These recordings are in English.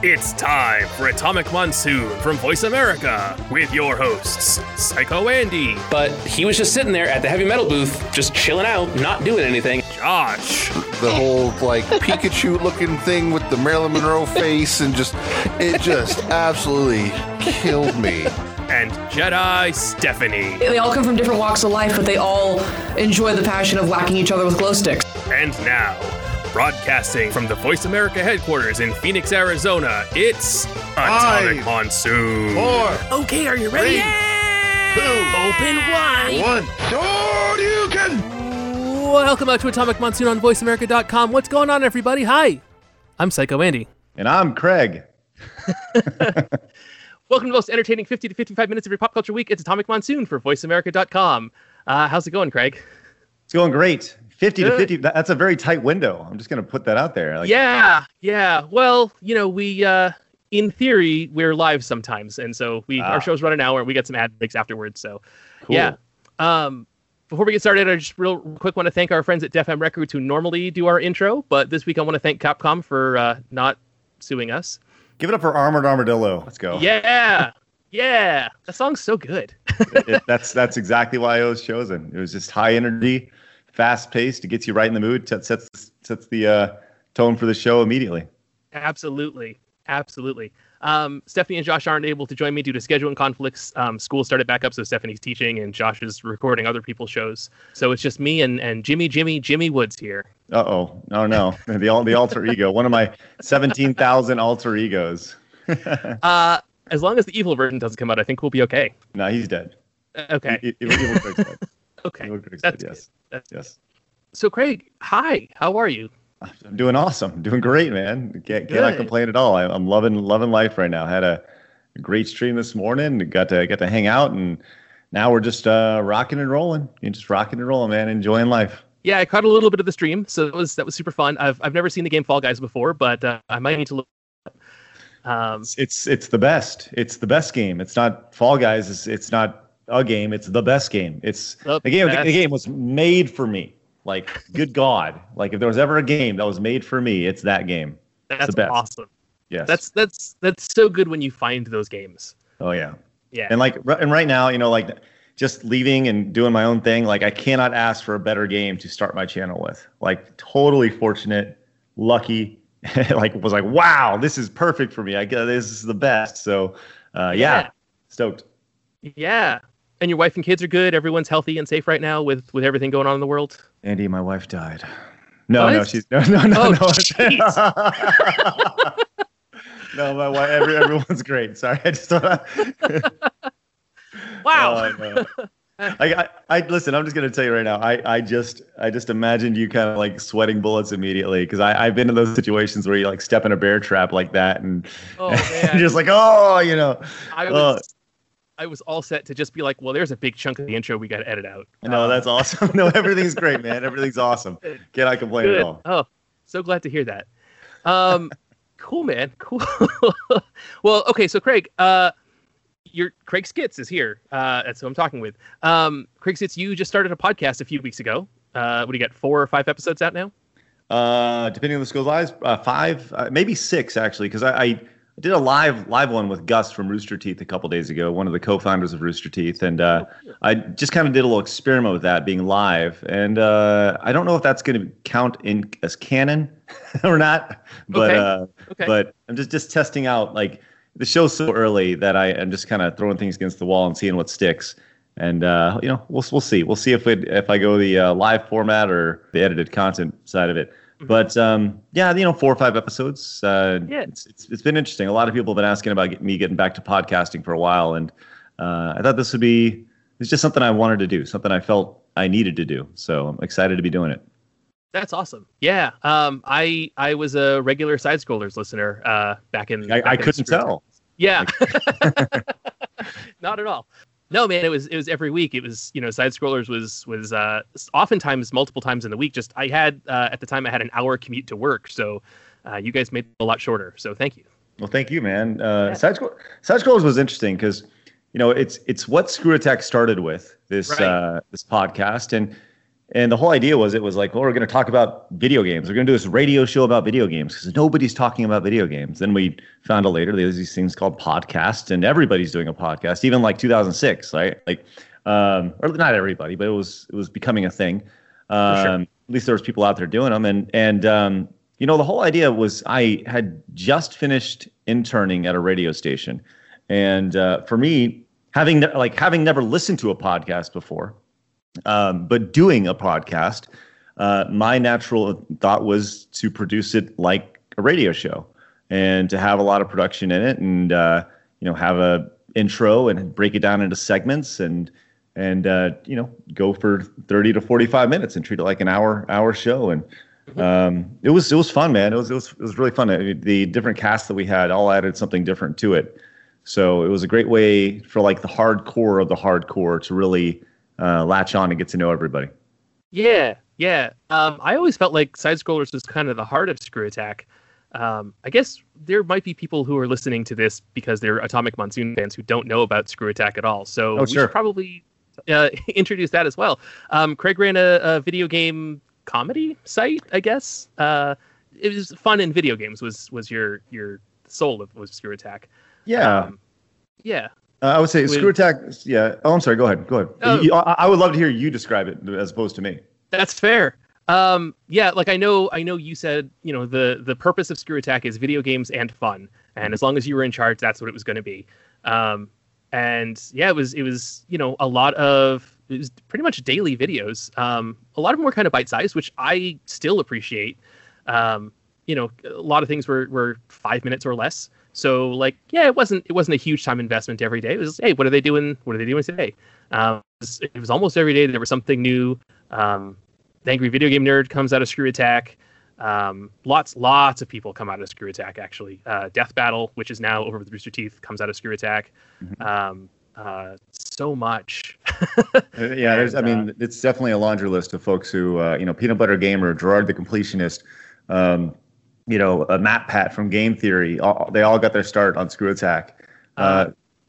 It's time for Atomic Monsoon from Voice America with your hosts, Psycho Andy, But he was just sitting there at the heavy metal booth, just chilling out, not doing anything. Josh, the whole like Pikachu looking thing with the Marilyn Monroe face and just it just absolutely killed me. and Jedi Stephanie. They all come from different walks of life, but they all enjoy the passion of whacking each other with glow sticks. And now, broadcasting from the Voice America headquarters in Phoenix, Arizona, it's Atomic Five, Monsoon. Four, Okay, are you ready? Three, two, Open wide. one. Sure you can. Welcome back to Atomic Monsoon on VoiceAmerica.com. What's going on, everybody? Hi, I'm Psycho Andy. And I'm Craig. Welcome to the most entertaining 50 to 55 minutes of your pop culture week. It's Atomic Monsoon for VoiceAmerica.com. Uh, how's it going, Craig? It's going great. 50 to 50 that's a very tight window. I'm just going to put that out there. Like, yeah, yeah. Well, you know, we uh in theory we're live sometimes, and so we Ah. our show's run an hour and we get some ad breaks afterwards. So cool. yeah. Um before we get started, I just real quick want to thank our friends at Def M Records who normally do our intro, but this week I want to thank Capcom for uh, not suing us. Give it up for Armored Armadillo. Let's go. Yeah, yeah, that song's so good. It- that's that's exactly why it was chosen. It was just high energy, fast paced. It gets you right in the mood. T- sets sets the uh, tone for the show immediately. Absolutely, absolutely. Um, Stephanie and Josh aren't able to join me due to scheduling conflicts. Um, school started back up, so Stephanie's teaching and Josh is recording other people's shows. So it's just me and, and Jimmy, Jimmy, Jimmy Woods here. Uh oh. No, no. The the alter ego. One of my seventeen thousand alter egos. Uh, as long as the evil version doesn't come out, I think we'll be okay. no, he's dead. Okay, Evil Craig's dead. okay. Evil Craig's That's dead. Yes. That's Yes. So, Craig, hi. How are you? I'm doing awesome. I'm doing great, man. Can't, cannot complain at all. I, I'm loving loving life right now. Had a, great stream this morning. Got to got to hang out, and now we're just uh, rocking and rolling. You're just rocking and rolling, man. Enjoying life. Yeah, I caught a little bit of the stream, so that was that was super fun. I've I've never seen the game Fall Guys before, but uh, I might need to look. Um, It's, it's it's the best. It's the best game. It's not Fall Guys. It's it's not a game. It's the best game. It's The the game. best. The game was made for me. Like good God. Like if there was ever a game that was made for me, it's that game. that's the awesome. Yes. That's that's that's so good when you find those games. oh yeah. Yeah. And like, and right now, you know, like just leaving and doing my own thing, like I cannot ask for a better game to start my channel with. Like, totally fortunate, lucky. like, was like, wow, this is perfect for me. I guess this is the best. So, uh, yeah. Yeah. stoked. Yeah. And your wife and kids are good. Everyone's healthy and safe right now with with everything going on in the world. Andy, my wife died. No, no, she's no, no, no, Oh, no. no, my wife. Every, everyone's great. Sorry, I just don't. Wow. Oh, no. I, I, I listen. I'm just gonna tell you right now. I, I just, I just imagined you kind of like sweating bullets immediately because I, I've been in those situations where you like step in a bear trap like that and oh you're just like, oh, you know. I uh, was I was all set to just be like, well, there's a big chunk of the intro we got to edit out. No, that's awesome. No, everything's great, man. Everything's awesome. Cannot complain good. at all. Oh, so glad to hear that. Um, cool, man. Cool. well, okay. So Craig, uh, your Craig Skitz is here. Uh, that's who I'm talking with. Um, Craig Skitz, you just started a podcast a few weeks ago. Uh, what do you got? Four or five episodes out now? Uh, depending on the school's lives, uh, five, uh, maybe six actually, because I, I did a live live one with Gus from Rooster Teeth a couple days ago, one of the co-founders of Rooster Teeth, and uh, I just kind of did a little experiment with that being live, and uh, I don't know if that's going to count in as canon or not, but Okay. uh, Okay. but I'm just just testing out like the show's so early that I am just kind of throwing things against the wall and seeing what sticks. And uh, you know, we'll we'll see. We'll see if it if I go the uh, live format or the edited content side of it. But um, yeah, you know, four or five episodes. Uh, Yeah. it's, it's it's been interesting. A lot of people have been asking about get, me getting back to podcasting for a while, and uh, I thought this would be it's just something I wanted to do, something I felt I needed to do. So I'm excited to be doing it. That's awesome. Yeah. Um, I I was a regular side scrollers listener uh, back in. I, back I in couldn't tell. Yeah. Not at all. No, man, it was it was every week. It was you know, side scrollers was was uh, oftentimes multiple times in the week. Just I had uh, at the time I had an hour commute to work, so uh, you guys made it a lot shorter. So thank you. Well, thank you, man. Uh, Yeah. Side scroll Side Scrollers was interesting because, you know, it's it's what Screw Attack started with this Right. uh, this podcast, and and the whole idea was it was like, well, we're going to talk about video games. We're going to do this radio show about video games because nobody's talking about video games. Then we found out later there's these things called podcasts, and everybody's doing a podcast. Even like 2006, right? Like, um, or not everybody, but it was it was becoming a thing. Um, sure. At least there was people out there doing them, and and um, you know the whole idea was I had just finished interning at a radio station, and uh, for me, having ne- like having never listened to a podcast before um, but doing a podcast, uh, my natural thought was to produce it like a radio show and to have a lot of production in it and uh, you know have a intro and break it down into segments and and uh, you know go for 30 to 45 minutes and treat it like an hour hour show. And um, it was it was fun man. It was it was, it was really fun. I mean, the different casts that we had all added something different to it. So it was a great way for like the hardcore of the hardcore to really uh, latch on and get to know everybody. Yeah, yeah. Um, I always felt like side scrollers was kind of the heart of Screw Attack. Um, I guess there might be people who are listening to this because they're Atomic Monsoon fans who don't know about Screw Attack at all. So Oh, we should probably uh, introduce that as well. Um, Craig ran a, a video game comedy site, I guess. Uh, it was fun in video games. Was was your your soul of was Screw Attack? Yeah, Um, yeah. Uh, I would say with- Screw Attack. Yeah. Oh, I'm sorry. Go ahead. Go ahead. Oh. You- I, I would love to hear you describe it as opposed to me. That's fair. Um, yeah, like I know, I know you said, you know, the the purpose of Screw Attack is video games and fun, and as long as you were in charge, that's what it was going to be. Um, and yeah, it was it was you know a lot of it was pretty much daily videos. Um, a lot of them were kind of bite sized, which I still appreciate. Um, you know, a lot of things were were five minutes or less. So like, yeah, it wasn't it wasn't a huge time investment every day. It was, hey, what are they doing? What are they doing today? Um, it, was, it was almost every day there was something new. Um, the Angry Video Game Nerd comes out of Screw Attack. Um, lots, lots of people come out of Screw Attack. Actually, uh, Death Battle, which is now over with Rooster Teeth, comes out of Screw Attack. Um, uh, so much. Uh, yeah, there's. I mean, it's definitely a laundry list of folks who, uh, you know, Peanut Butter Gamer, Jirard the Completionist, um, you know, uh, MatPat from Game Theory. All, they all got their start on Screw Attack. Uh,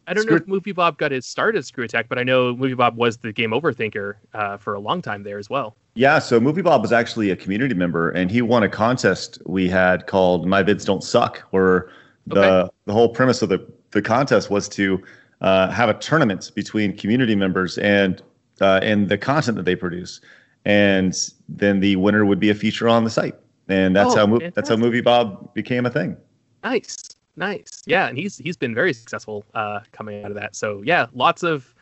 I don't Screw- know if Movie Bob got his start as Screw Attack, but I know Movie Bob was the game over thinker uh, for a long time there as well. Yeah, so Movie Bob was actually a community member, and he won a contest we had called "My Vids Don't Suck," where the Okay. the whole premise of the the contest was to uh, have a tournament between community members and uh, and the content that they produce, and then the winner would be a feature on the site, and that's Oh, how Mo- that's how. Movie Bob became a thing. Nice, nice. Yeah, and he's he's been very successful uh, coming out of that. So yeah, lots of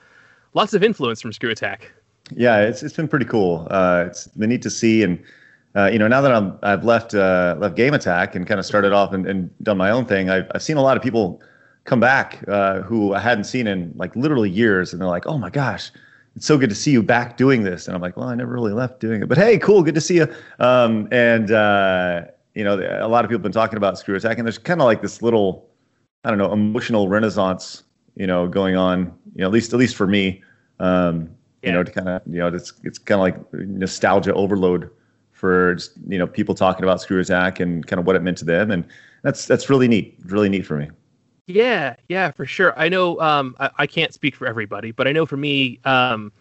lots of influence from Screw Attack. Yeah, it's it's been pretty cool. Uh, it's been neat to see, and uh, you know, now that I'm I've left uh, left Game Attack and kind of started off and, and done my own thing, I've I've seen a lot of people come back uh, who I hadn't seen in like literally years, and they're like, "Oh my gosh, it's so good to see you back doing this." And I'm like, "Well, I never really left doing it, but hey, cool, good to see you." Um, and uh, you know, a lot of people have been talking about Screw Attack, and there's kind of like this little, I don't know, emotional renaissance, you know, going on. You know, at least at least for me. Um, you know, to kind of, you know, it's it's kind of like nostalgia overload for just, you know people talking about Screw Attack and kind of what it meant to them, and that's that's really neat, really neat for me. Yeah, yeah, for sure. I know um, I, I can't speak for everybody, but I know for me, um,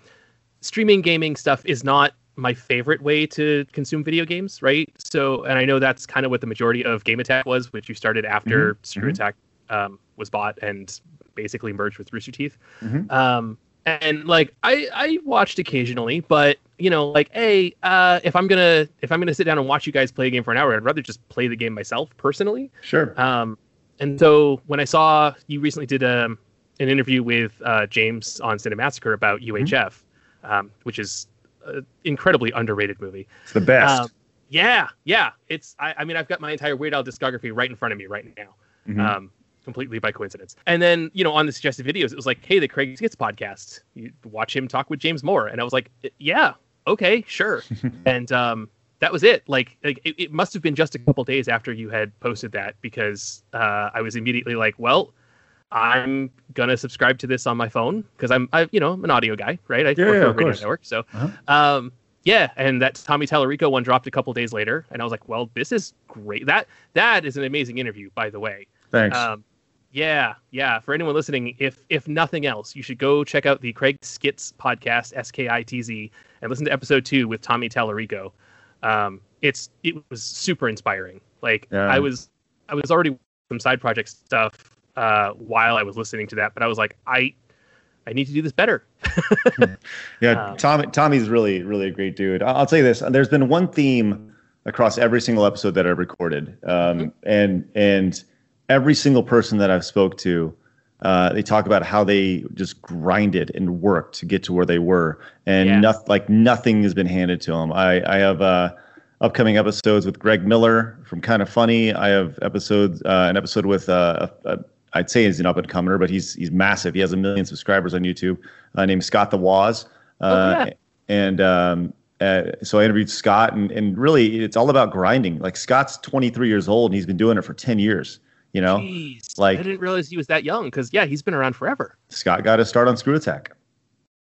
streaming gaming stuff is not my favorite way to consume video games, right? So, and I know that's kind of what the majority of Game Attack was, which you started after Mhm, Screw mhm. Attack um, was bought and basically merged with Rooster Teeth. Mhm. Um, and like I, I watched occasionally, but you know, like, hey, uh, if I'm gonna if I'm gonna sit down and watch you guys play a game for an hour, I'd rather just play the game myself personally. Sure. And so when I saw you recently did um, an interview with uh, James on Cinemassacre about UHF, um, which is an incredibly underrated movie. It's the best. Um, yeah, yeah. It's I, I mean I've got my entire Weird Al discography right in front of me right now. Mhm. Um, completely by coincidence. And then, you know, on the suggested videos, it was like, hey, the Craig Skitz podcast. You watch him talk with James Moore. And I was like, yeah, okay, sure. and um, that was it. Like, like it, it must have been just a couple days after you had posted that because uh, I was immediately like, well, I'm gonna subscribe to this on my phone because I'm, I, you know, I'm an audio guy, right? I Yeah, work yeah, for a radio course. network, so Uh-huh. um, yeah. And that Tommy Tallarico one dropped a couple days later, and I was like, well, this is great. That that is an amazing interview, by the way. Thanks. Um, Yeah, yeah. For anyone listening, if if nothing else, you should go check out the Craig Skitz podcast, S K I T Z, and listen to episode two with Tommy Tallarico. Um, it's it was super inspiring. Like Yeah. I was I was already some side project stuff uh, while I was listening to that, but I was like, I I need to do this better. Yeah, Um, Tommy Tommy's really really a great dude. I'll tell you this: there's been one theme across every single episode that I've recorded, um, Mm-hmm. and and every single person that I've spoke to, uh, they talk about how they just grinded and worked to get to where they were, and Yeah. nothing like nothing has been handed to them. I I have. Uh, Upcoming episodes with Greg Miller from Kind of Funny. I have episodes, uh, an episode with uh, a, a, I'd say he's an up and comer, but he's he's massive. He has a million subscribers on YouTube. Uh, named Scott the Woz. Uh, yeah. And um, uh, so I interviewed Scott, and, and really it's all about grinding. Like Scott's 23 years old, and he's been doing it for 10 years. You know, Jeez, like- I didn't realize he was that young because yeah, he's been around forever. Scott got to start on Screw Attack.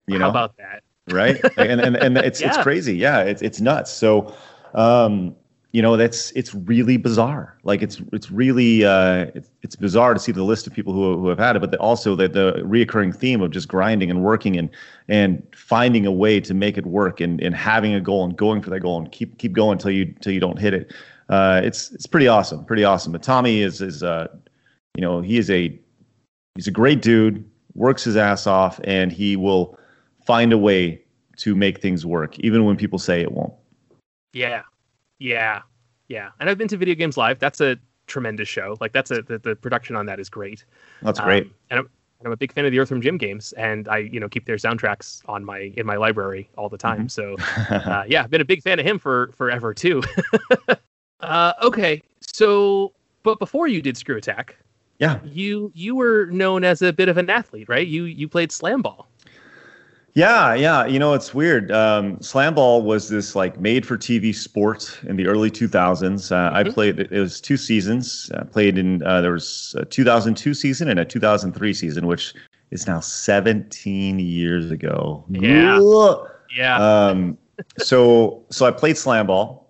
You know, How about that? right? and and, and it's it's crazy. Yeah, it's it's nuts. So, um, you know, that's it's really bizarre. Like it's it's really uh, it's, it's bizarre to see the list of people who who have had it, but the, also the the reoccurring theme of just grinding and working and and finding a way to make it work and and having a goal and going for that goal and keep keep going until you until you don't hit it. Uh, it's it's pretty awesome, pretty awesome. But Tommy is is uh, you know, he is a he's a great dude, works his ass off, and he will find a way to make things work, even when people say it won't. Yeah, yeah, yeah. And I've been to Video Games Live. That's a tremendous show. Like that's a the, the production on that is great. That's great. Um, and I'm, and I'm a big fan of the Earthworm Jim games, and I you know keep their soundtracks on my in my library all the time. So uh, yeah, I've been a big fan of him for forever too. uh, okay, so but before you did Screw Attack, yeah, you you were known as a bit of an athlete, right? You you played slam ball. yeah, yeah. You know, it's weird. Um, slam ball was this like made-for-TV sport in the early 2000s. Uh, I Mhm. played. It was two seasons. I played in. Uh, there was a 2002 season and a 2003 season, which is now 17 years ago. Yeah. Ugh. Yeah. um, so so I played slam ball,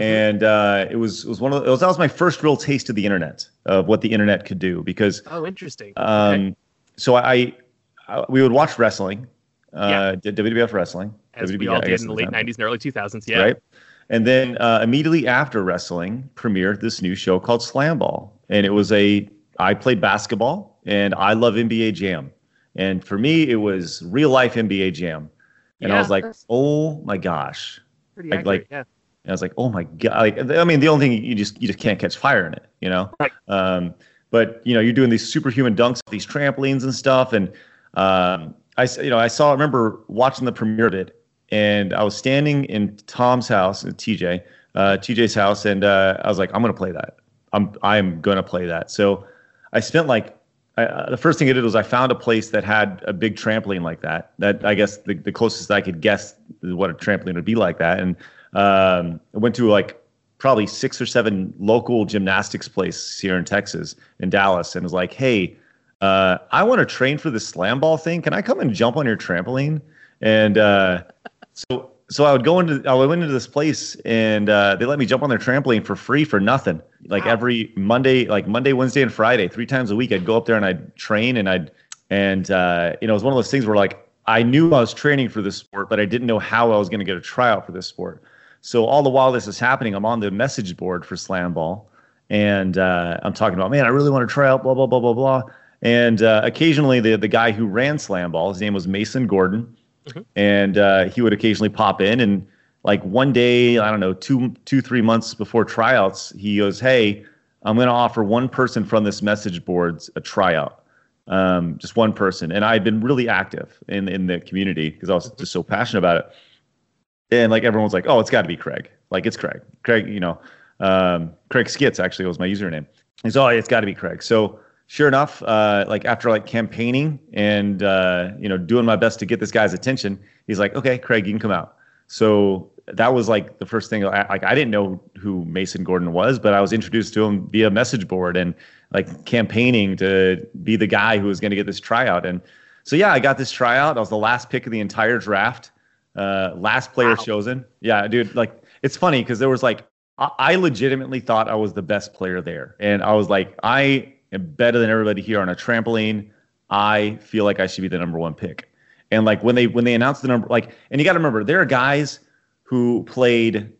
and uh, it was it was one of the, it was that was my first real taste of the internet of what the internet could do because oh, interesting. Okay. um, so I, I we would watch wrestling, uh, d- WWF wrestling, As we WWF, all did in the late time, '90s and early 2000s. Yeah. right? And then uh, immediately after wrestling, premiered this new show called Slam Ball, and it was a I played basketball, and I love NBA Jam, and for me it was real life NBA Jam, and I was like, oh my gosh, pretty like- accurate. like- yeah. And I was like, oh my god! Like, I mean, the only thing you just you just can't catch fire in it, you know. Right. Um, but you know, you're doing these superhuman dunks, these trampolines and stuff, and um, I you know I saw I remember watching the premiere of it, and I was standing in Tom's house, uh, TJ, uh, TJ's house, and uh, I was like, I'm gonna play that. I'm I'm gonna play that. So I spent like I, uh, the first thing I did was I found a place that had a big trampoline like that. That I guess the, the closest I could guess what a trampoline would be like that. And um, I went to like probably six or seven local gymnastics places here in Texas, in Dallas, and was like, hey, uh, I want to train for this slam ball thing. Can I come and jump on your trampoline? And uh, so so I would go into I went into this place and uh, they let me jump on their trampoline for free for nothing. Like Wow. every Monday, like Monday, Wednesday, and Friday, three times a week, I'd go up there and I'd train and I'd and uh, you know it was one of those things where like I knew I was training for this sport, but I didn't know how I was going to get a tryout for this sport. So all the while this is happening, I'm on the message board for Slam Ball, and uh, I'm talking about, man, I really want to try out, blah blah blah blah blah. And uh, occasionally, the the guy who ran Slam Ball, his name was Mason Gordon, and uh, he would occasionally pop in. And like one day, I don't know, two two three months before tryouts, he goes, "Hey, I'm going to offer one person from this message boards a tryout." Um, just one person, and I'd been really active in in the community because I was just so passionate about it and like everyone's like, oh, it's got to be Craig. Like it's Craig. Craig, you know, um, Craig Skitz actually was my username. He's oh, it's got to be Craig. So sure enough, uh, like after like campaigning and uh, you know doing my best to get this guy's attention, he's like, okay, Craig, you can come out. So that was like the first thing. Like I didn't know who Mason Gordon was, but I was introduced to him via message board and like campaigning to be the guy who was going to get this tryout. And so yeah, I got this tryout. I was the last pick of the entire draft uh last player Wow. chosen yeah dude like it's funny because there was like I, I legitimately thought i was the best player there and i was like i am better than everybody here on a trampoline. I feel like I should be the number one pick. And like when they when they announced the number, like, and you got to remember there are guys who played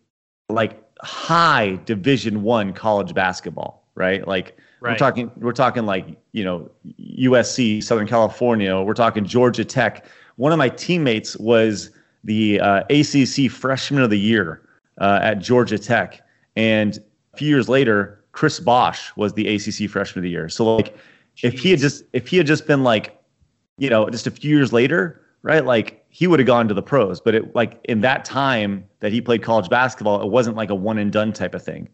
like high Division One college basketball, right? Like we're talking we're talking like you know USC, Southern California. We're talking Georgia Tech. One of my teammates was the uh, ACC Freshman of the Year uh, at Georgia Tech, and a few years later, Chris Bosh was the ACC Freshman of the Year. So like, if he had just if he had just been like, you know, just a few years later, right? Like he would have gone to the pros, but it like in that time that he played college basketball, it wasn't like a one and done type of thing.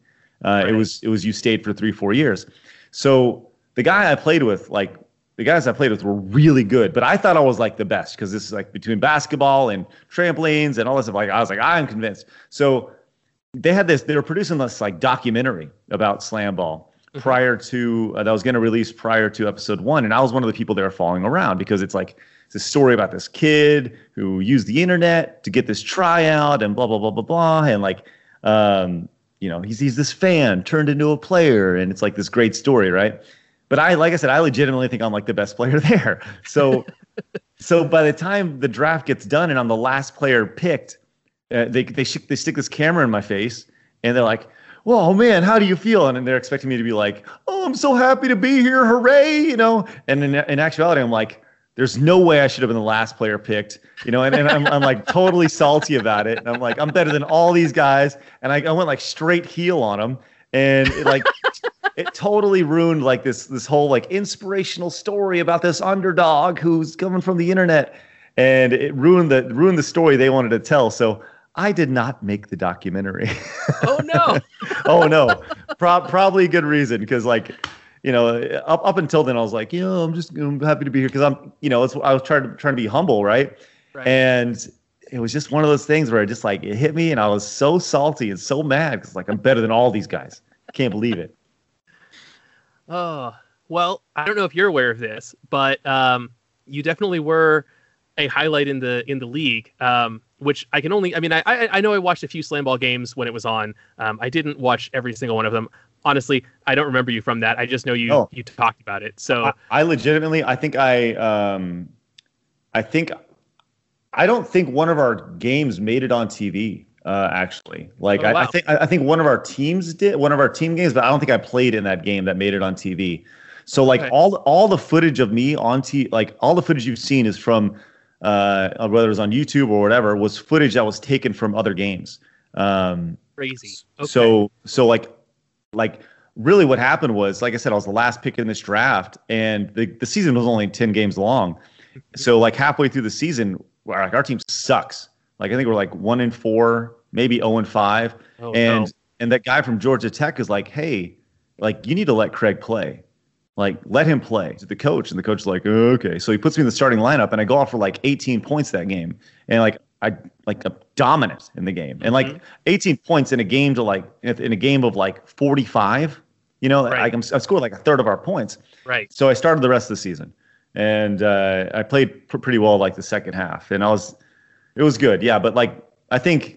Uh, It was it was you stayed for three four years. So the guy I played with, like the guys I played with, were really good. But I thought I was like the best because this is like between basketball and trampolines and all this stuff. Like I was like I'm convinced. So they had this. They were producing this like documentary about slam ball prior to uh, that was going to release prior to episode one, and I was one of the people they were following around because it's like it's a story about this kid who used the internet to get this tryout and blah blah blah blah blah, and like um, you know he's he's this fan turned into a player, and it's like this great story, right? But I, like I said, I legitimately think I'm like the best player there. So, so by the time the draft gets done and I'm the last player picked, uh, they they sh- they stick this camera in my face and they're like, "Well, man, how do you feel?" And, they're expecting me to be like, "Oh, I'm so happy to be here, hooray!" You know. And in, in actuality, I'm like, "There's no way I should have been the last player picked." You know, and, and I'm I'm like totally salty about it. And I'm like, I'm better than all these guys, and I, I went like straight heel on them, and it, like. It totally ruined like this this whole like inspirational story about this underdog who's coming from the internet, and it ruined the ruined the story they wanted to tell. So I did not make the documentary. Oh no. oh no, Pro- probably a good reason because like you know up up until then I was like, you know, I'm just I'm happy to be here because I'm you know it's, I was trying to trying to be humble, right? Right. And it was just one of those things where it just like it hit me and I was so salty and so mad because like I'm better than all these guys. Can't believe it. Oh, well, I don't know if you're aware of this, but um, you definitely were a highlight in the in the league. Um, which I can only, I mean, I I I know I watched a few slam ball games when it was on. Um, I didn't watch every single one of them. Honestly, I don't remember you from that. I just know you Oh. you talked about it. So I, I legitimately, I think I, um, I think, I don't think one of our games made it on TV. Uh, actually, like Oh, I, I think, I, think one of our teams did one of our team games, but I don't think I played in that game that made it on TV. So like Okay. all all the footage of me on T, like all the footage you've seen is from, uh, whether it was on YouTube or whatever, was footage that was taken from other games. Um, crazy. Okay. so so like like really what happened was like I said I was the last pick in this draft and the, the season was only 10 games long. So like halfway through the season like our team sucks. Like I think we're like 1 in 4, maybe 0 and 5 Oh, and no. and that guy from Georgia Tech is like, "Hey, like you need to let Craig play." Like let him play to the coach, and the coach is like, "Oh, okay. So he puts me in the starting lineup, and I go off for like 18 points that game, and like I like I'm dominant in the game, and like mm-hmm. 18 points in a game to like in a game of like 45, you know, Right. like I'm, I scored like a third of our points. right. So I started the rest of the season, and uh, I played pr- pretty well like the second half, and I was, it was good, yeah. But like I think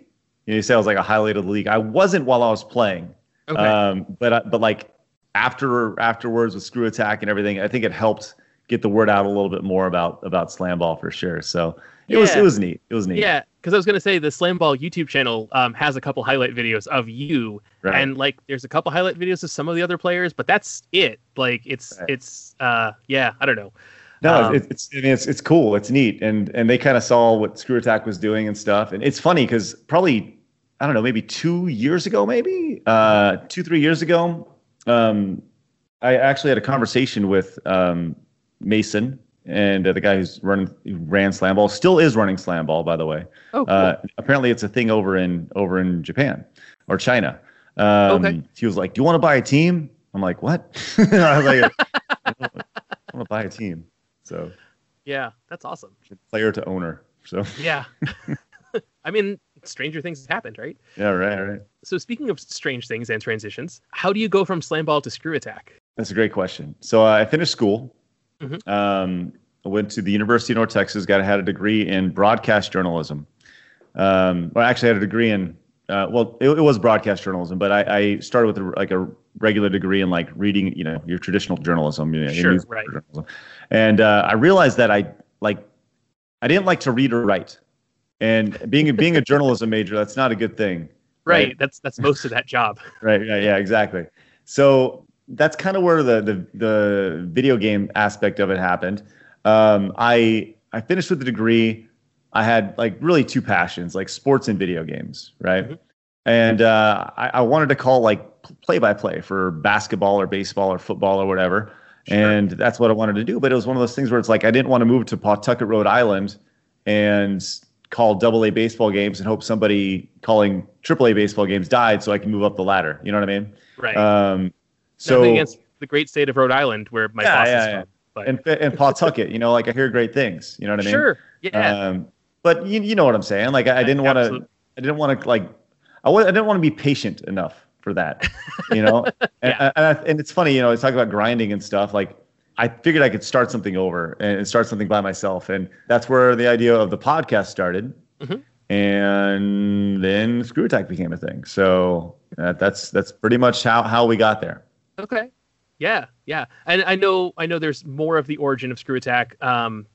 you, know, you say I was like a highlight of the league. I wasn't while I was playing, Okay. um, but I- but like after afterwards with Screw Attack and everything, I think it helped get the word out a little bit more about about slam ball for sure. So it was it was neat. It was neat. Yeah, because I was gonna say the Slam Ball YouTube channel um, has a couple highlight videos of you, Right. and like there's a couple highlight videos of some of the other players, but that's it. Like it's Right. it's uh yeah, I don't know. No, Um, it's, it's I mean it's it's cool. It's neat, and and they kind of saw what Screw Attack was doing and stuff. And it's funny because probably I don't know, maybe two years ago, maybe uh, two three years ago, um, I actually had a conversation with um, Mason and uh, the guy who's running who ran Slam Ball, still is running Slam Ball, by the way. Oh, cool. Uh, apparently, it's a thing over in over in Japan or China. Um, Okay. He was like, "Do you want to buy a team?" I'm like, "What?" I was like, "I want to buy a team." So yeah, that's awesome. player to owner. So Yeah, I mean, stranger things have happened, right? yeah, right, right. So speaking of strange things and transitions, how do you go from Slam Ball to Screw Attack? That's a great question. So uh, I finished school. Mhm. Um, I went to the University of North Texas. Got had a degree in broadcast journalism. Um, well, actually, I had a degree in Uh, well, it, it was broadcast journalism, but I, I started with a, like a regular degree in like reading, you know, your traditional journalism, you know, Sure, right. journalism. And uh, I realized that I like I didn't like to read or write, and being a, being a journalism major, that's not a good thing. Right. That's that's most of that job. Right. Yeah. Yeah. Exactly. So that's kind of where the the the video game aspect of it happened. Um, I I finished with the degree. I had like really two passions, like sports and video games, right? And uh, I, I wanted to call like play by play for basketball or baseball or football or whatever. And that's what I wanted to do. But it was one of those things where it's like I didn't want to move to Pawtucket, Rhode Island, and call double A baseball games and hope somebody calling triple A baseball games died so I can move up the ladder. You know what I mean? Right. Um, so Nothing against the great state of Rhode Island, where my Yeah, boss yeah, is yeah. from. But and and Pawtucket, you know, like I hear great things. You know what I mean? sure. Yeah. Um, but you, you know what I'm saying? Like I, I didn't want to. I didn't want to like. I was, I didn't want to be patient enough for that. You know. and, Yeah. I, and it's funny, you know, I talk about grinding and stuff. Like I figured I could start something over and start something by myself, and that's where the idea of the podcast started. Mhm. And then Screw Attack became a thing. So uh, that's that's pretty much how how we got there. Okay. Yeah, yeah. And I know I know there's more of the origin of Screw Attack. Um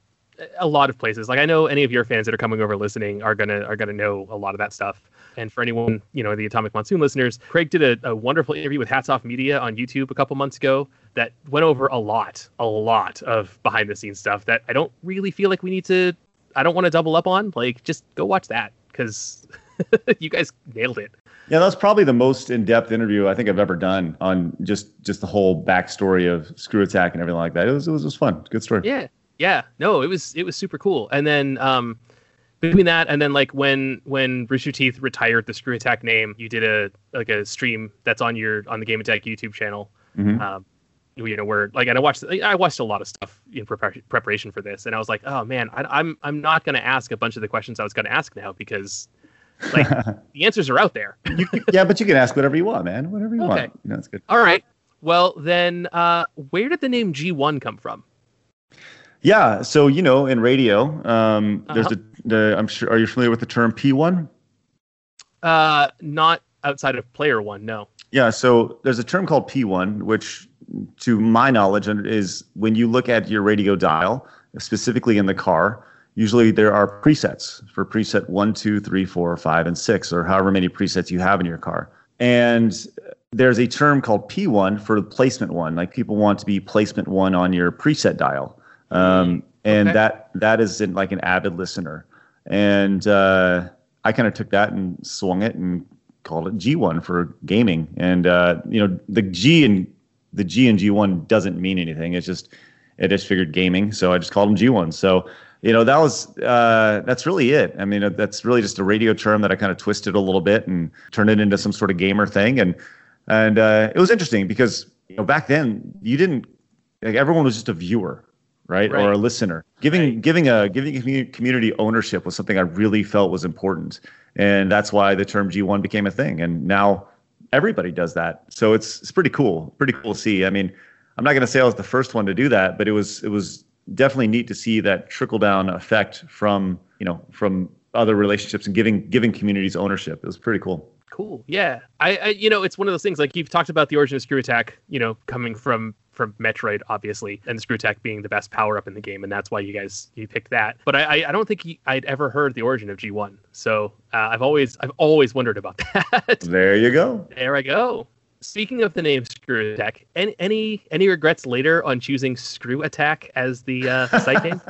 a lot of places. Like I know any of your fans that are coming over listening are gonna are gonna know a lot of that stuff. And for anyone, you know, the Atomic Monsoon listeners, Craig did a, a wonderful interview with Hats Off Media on YouTube a couple months ago that went over a lot, a lot of behind the scenes stuff that I don't really feel like we need to I don't want to double up on. Like just go watch that because you guys nailed it. Yeah, that's probably the most in-depth interview I think I've ever done on just just the whole backstory of Screw Attack and everything like that. It was it was, it was fun. Good story. Yeah, yeah. No, it was it was super cool. And then um, between that and then like when when Rooster Teeth retired the Screw Attack name, you did a like a stream that's on your on the Game Attack YouTube channel. Mhm. Um, you know where like and I watched I watched a lot of stuff in prepar- preparation for this, and I was like, oh man, I, I'm I'm not going to ask a bunch of the questions I was going to ask now because like the answers are out there. You, yeah, but you can ask whatever you want, man. Whatever you Okay. want. You know, it's good. All right. Well then, uh, where did the name G1 come from? Yeah. So you know, in radio, um, there's Uh-huh. a the I'm sure. Are you familiar with the term P1? Uh, not outside of Player One, no. Yeah. So there's a term called P1, which, to my knowledge, is when you look at your radio dial, specifically in the car. Usually there are presets for preset one, two, three, four, five, and six, or however many presets you have in your car. And there's a term called P1 for placement one. Like people want to be placement one on your preset dial. Um, and Okay. that that is in like an avid listener. And uh, I kind of took that and swung it and called it G1 for gaming. And uh, you know, the G and the G and G1 doesn't mean anything. It's just I just figured gaming, so I just called them G1. So you know that was uh, that's really it. I mean, that's really just a radio term that I kind of twisted a little bit and turned it into some sort of gamer thing. And and uh, it was interesting because you know back then you didn't like everyone was just a viewer, right, or a listener. Giving Right. giving a giving community ownership was something I really felt was important, and that's why the term G1 became a thing. And now everybody does that, so it's it's pretty cool, pretty cool to see. I mean, I'm not going to say I was the first one to do that, but it was it was definitely neat to see that trickle down effect from you know from other relationships and giving giving communities ownership. It was pretty cool. Cool. Yeah. I, I you know, it's one of those things like you've talked about the origin of Screw Attack, you know, coming from from Metroid, obviously, and Screw Attack being the best power up in the game, and that's why you guys you picked that. But I I, don't think you, I'd ever heard the origin of G1, so uh, I've always I've always wondered about that. There you go. there I go. Speaking of the name Screw Attack, any any any regrets later on choosing Screw Attack as the uh, site name?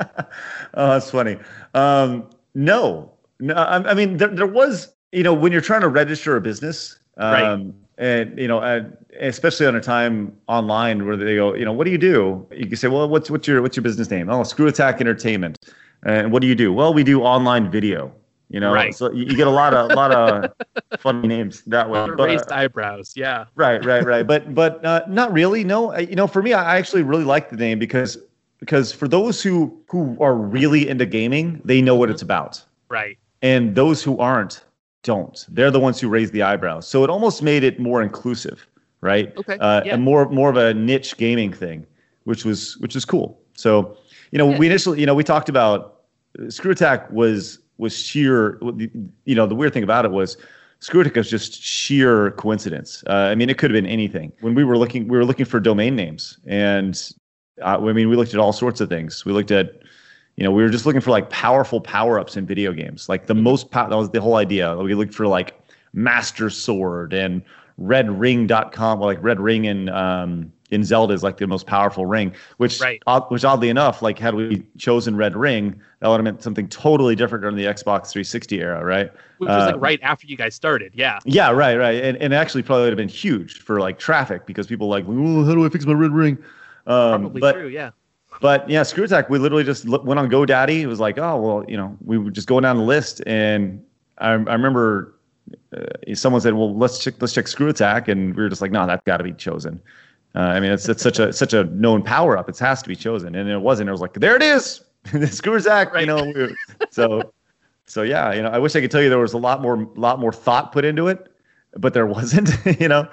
oh, that's funny. Um, no, no. I, I mean, there, there was, you know, when you're trying to register a business, um, Right. And you know, and especially on a time online where they go, you know, what do you do? You can say, well, what's what's your what's your business name? Oh, Screw Attack Entertainment. And what do you do? Well, we do online video. You know, Right. so you get a lot of a lot of funny names that way. But, uh, Raised eyebrows. Yeah. right right right but but uh, not really no you know for me i actually really like the name because because for those who who are really into gaming they know what it's about Right. and those who aren't don't they're the ones who raise the eyebrows so it almost made it more inclusive right Okay, uh, yeah. and more more of a niche gaming thing which was which is cool so you know Yeah. we initially you know we talked about uh, screw attack was was sheer you know the weird thing about it was Screw Attack was just sheer coincidence. Uh, I mean, it could have been anything. When we were looking, we were looking for domain names, and uh, I mean, we looked at all sorts of things. We looked at, you know, we were just looking for like powerful power ups in video games, like the most. pow that was the whole idea. We looked for like Master Sword and RedRing.com, well, like Red Ring in um, in Zelda is like the most powerful ring. Which, Right. odd- which oddly enough, like had we chosen Red Ring, that would have meant something totally different during the Xbox 360 era, right? Which was Uh, like right after you guys started. Yeah. yeah, right, right, and and actually probably would have been huge for like traffic because people like, well, how do I fix my red ring? Um, Probably but true. Yeah. But yeah, Screw Attack, we literally just went on GoDaddy. It was like, oh well, you know, we were just going down the list, and I, I remember uh, someone said, well, let's check let's check Screw Attack, and we were just like, no, that's got to be chosen. Uh, I mean, it's, it's such a such a known power up. It has to be chosen, and it wasn't. It was like, there it is, Screw Attack. Right. You know, we were- so so yeah, you know, I wish I could tell you there was a lot more lot more thought put into it, but there wasn't. you know,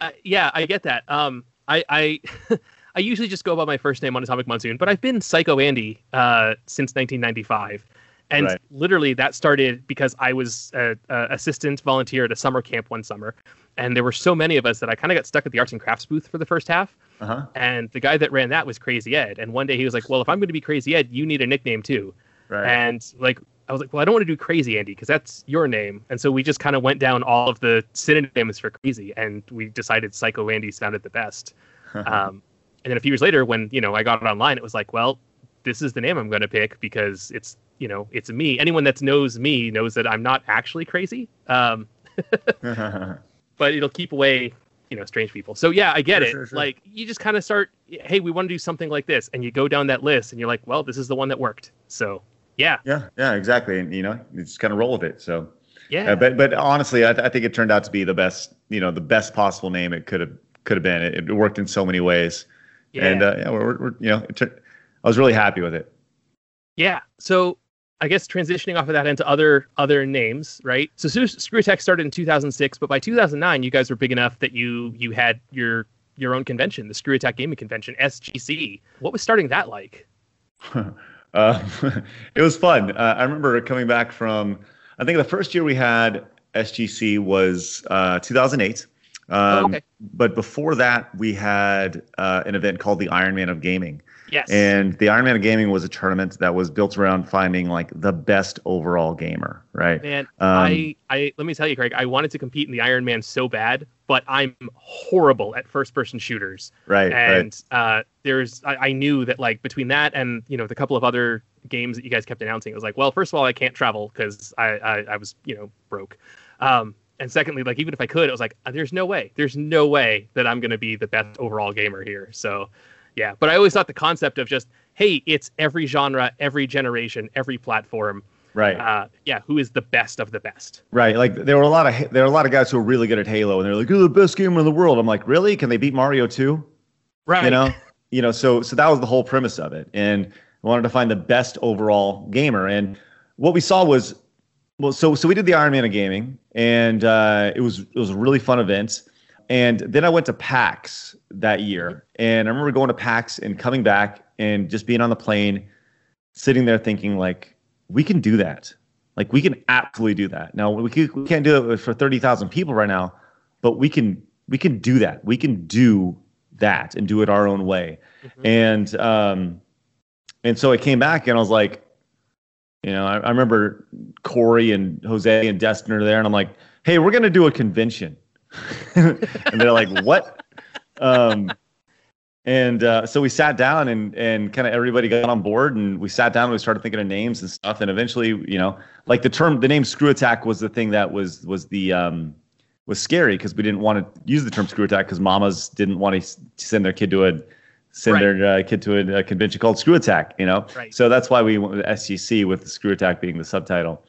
Uh, yeah, I get that. Um, I I I usually just go by my first name on Atomic Monsoon, but I've been Psycho Andy uh, since 1995, and Right. literally that started because I was a, a assistant volunteer at a summer camp one summer, and there were so many of us that I kind of got stuck at the arts and crafts booth for the first half. uh huh, And the guy that ran that was Crazy Ed, and one day he was like, "Well, if I'm going to be Crazy Ed, you need a nickname too." right. And like, I was like, well, I don't want to do Crazy Andy because that's your name. And so we just kind of went down all of the synonyms for crazy, and we decided Psycho Andy sounded the best. um, and then a few years later, when you know I got it online, it was like, well, this is the name I'm going to pick because it's you know it's me. Anyone that knows me knows that I'm not actually crazy. Um, but it'll keep away you know strange people so yeah i get Sure, it sure, sure. like you just kind of start hey we want to do something like this and you go down that list and you're like well this is the one that worked so yeah yeah, yeah, exactly. And you know, you just kind of roll with it. So. yeah Uh, but but honestly, I, th- I think it turned out to be the best, you know, the best possible name it could have could have been. It, it worked in so many ways, yeah and uh, yeah, we're, we're, you know, I was really happy with it. yeah so i guess transitioning off of that into other other names right so Screw- screw attack started in 2006 but by 2009 you guys were big enough that you you had your your own convention the screw attack gaming convention sgc what was starting that like Uh, it was fun. Uh, I remember coming back from. I think the first year we had SGC was uh, 2008. Um, Oh, okay. But before that, we had uh, an event called the Iron Man of Gaming. yes And the Iron Man of Gaming was a tournament that was built around finding like the best overall gamer, right? Man, Um, I, I let me tell you, Craig, I wanted to compete in the Iron Man so bad, but I'm horrible at first person shooters. Right, right. And uh, there's I, I knew that like between that and you know the couple of other games that you guys kept announcing, it was like, well, first of all, I can't travel because I, I I was you know broke. Um, and secondly, like even if I could, it was like, uh, there's no way, there's no way that I'm gonna be the best overall gamer here. So, yeah. But I always thought the concept of just, hey, it's every genre, every generation, every platform Right. uh, yeah, who is the best of the best? Right. Like there were a lot of there were a lot of guys who were really good at Halo, and they're like, "You're the best gamer in the world." I'm like, "Really? Can they beat Mario too?" Right. You know. You know. So so that was the whole premise of it, and I wanted to find the best overall gamer. And what we saw was, well, so so we did the Iron Man of gaming, and uh, it was it was a really fun event. And then I went to PAX that year, and I remember going to PAX and coming back and just being on the plane, sitting there thinking like, we can do that. Like we can absolutely do that. Now we, can, we can't do it for thirty thousand people right now, but we can we can do that. We can do that and do it our own way. And um, and so I came back and I was like, you know, I, I remember Corey and Jose and Destin are there, and I'm like, hey, we're gonna do a convention, and they're like, what? Um, and uh, so we sat down and and kind of everybody got on board and we sat down and we started thinking of names and stuff and eventually you know like the term the name screw attack was the thing that was was the um was scary because we didn't want to use the term screw attack because mamas didn't want to send their kid to a send Right. their uh, kid to a, a convention called screw attack you know Right. so that's why we went with SGC with the screw attack being the subtitle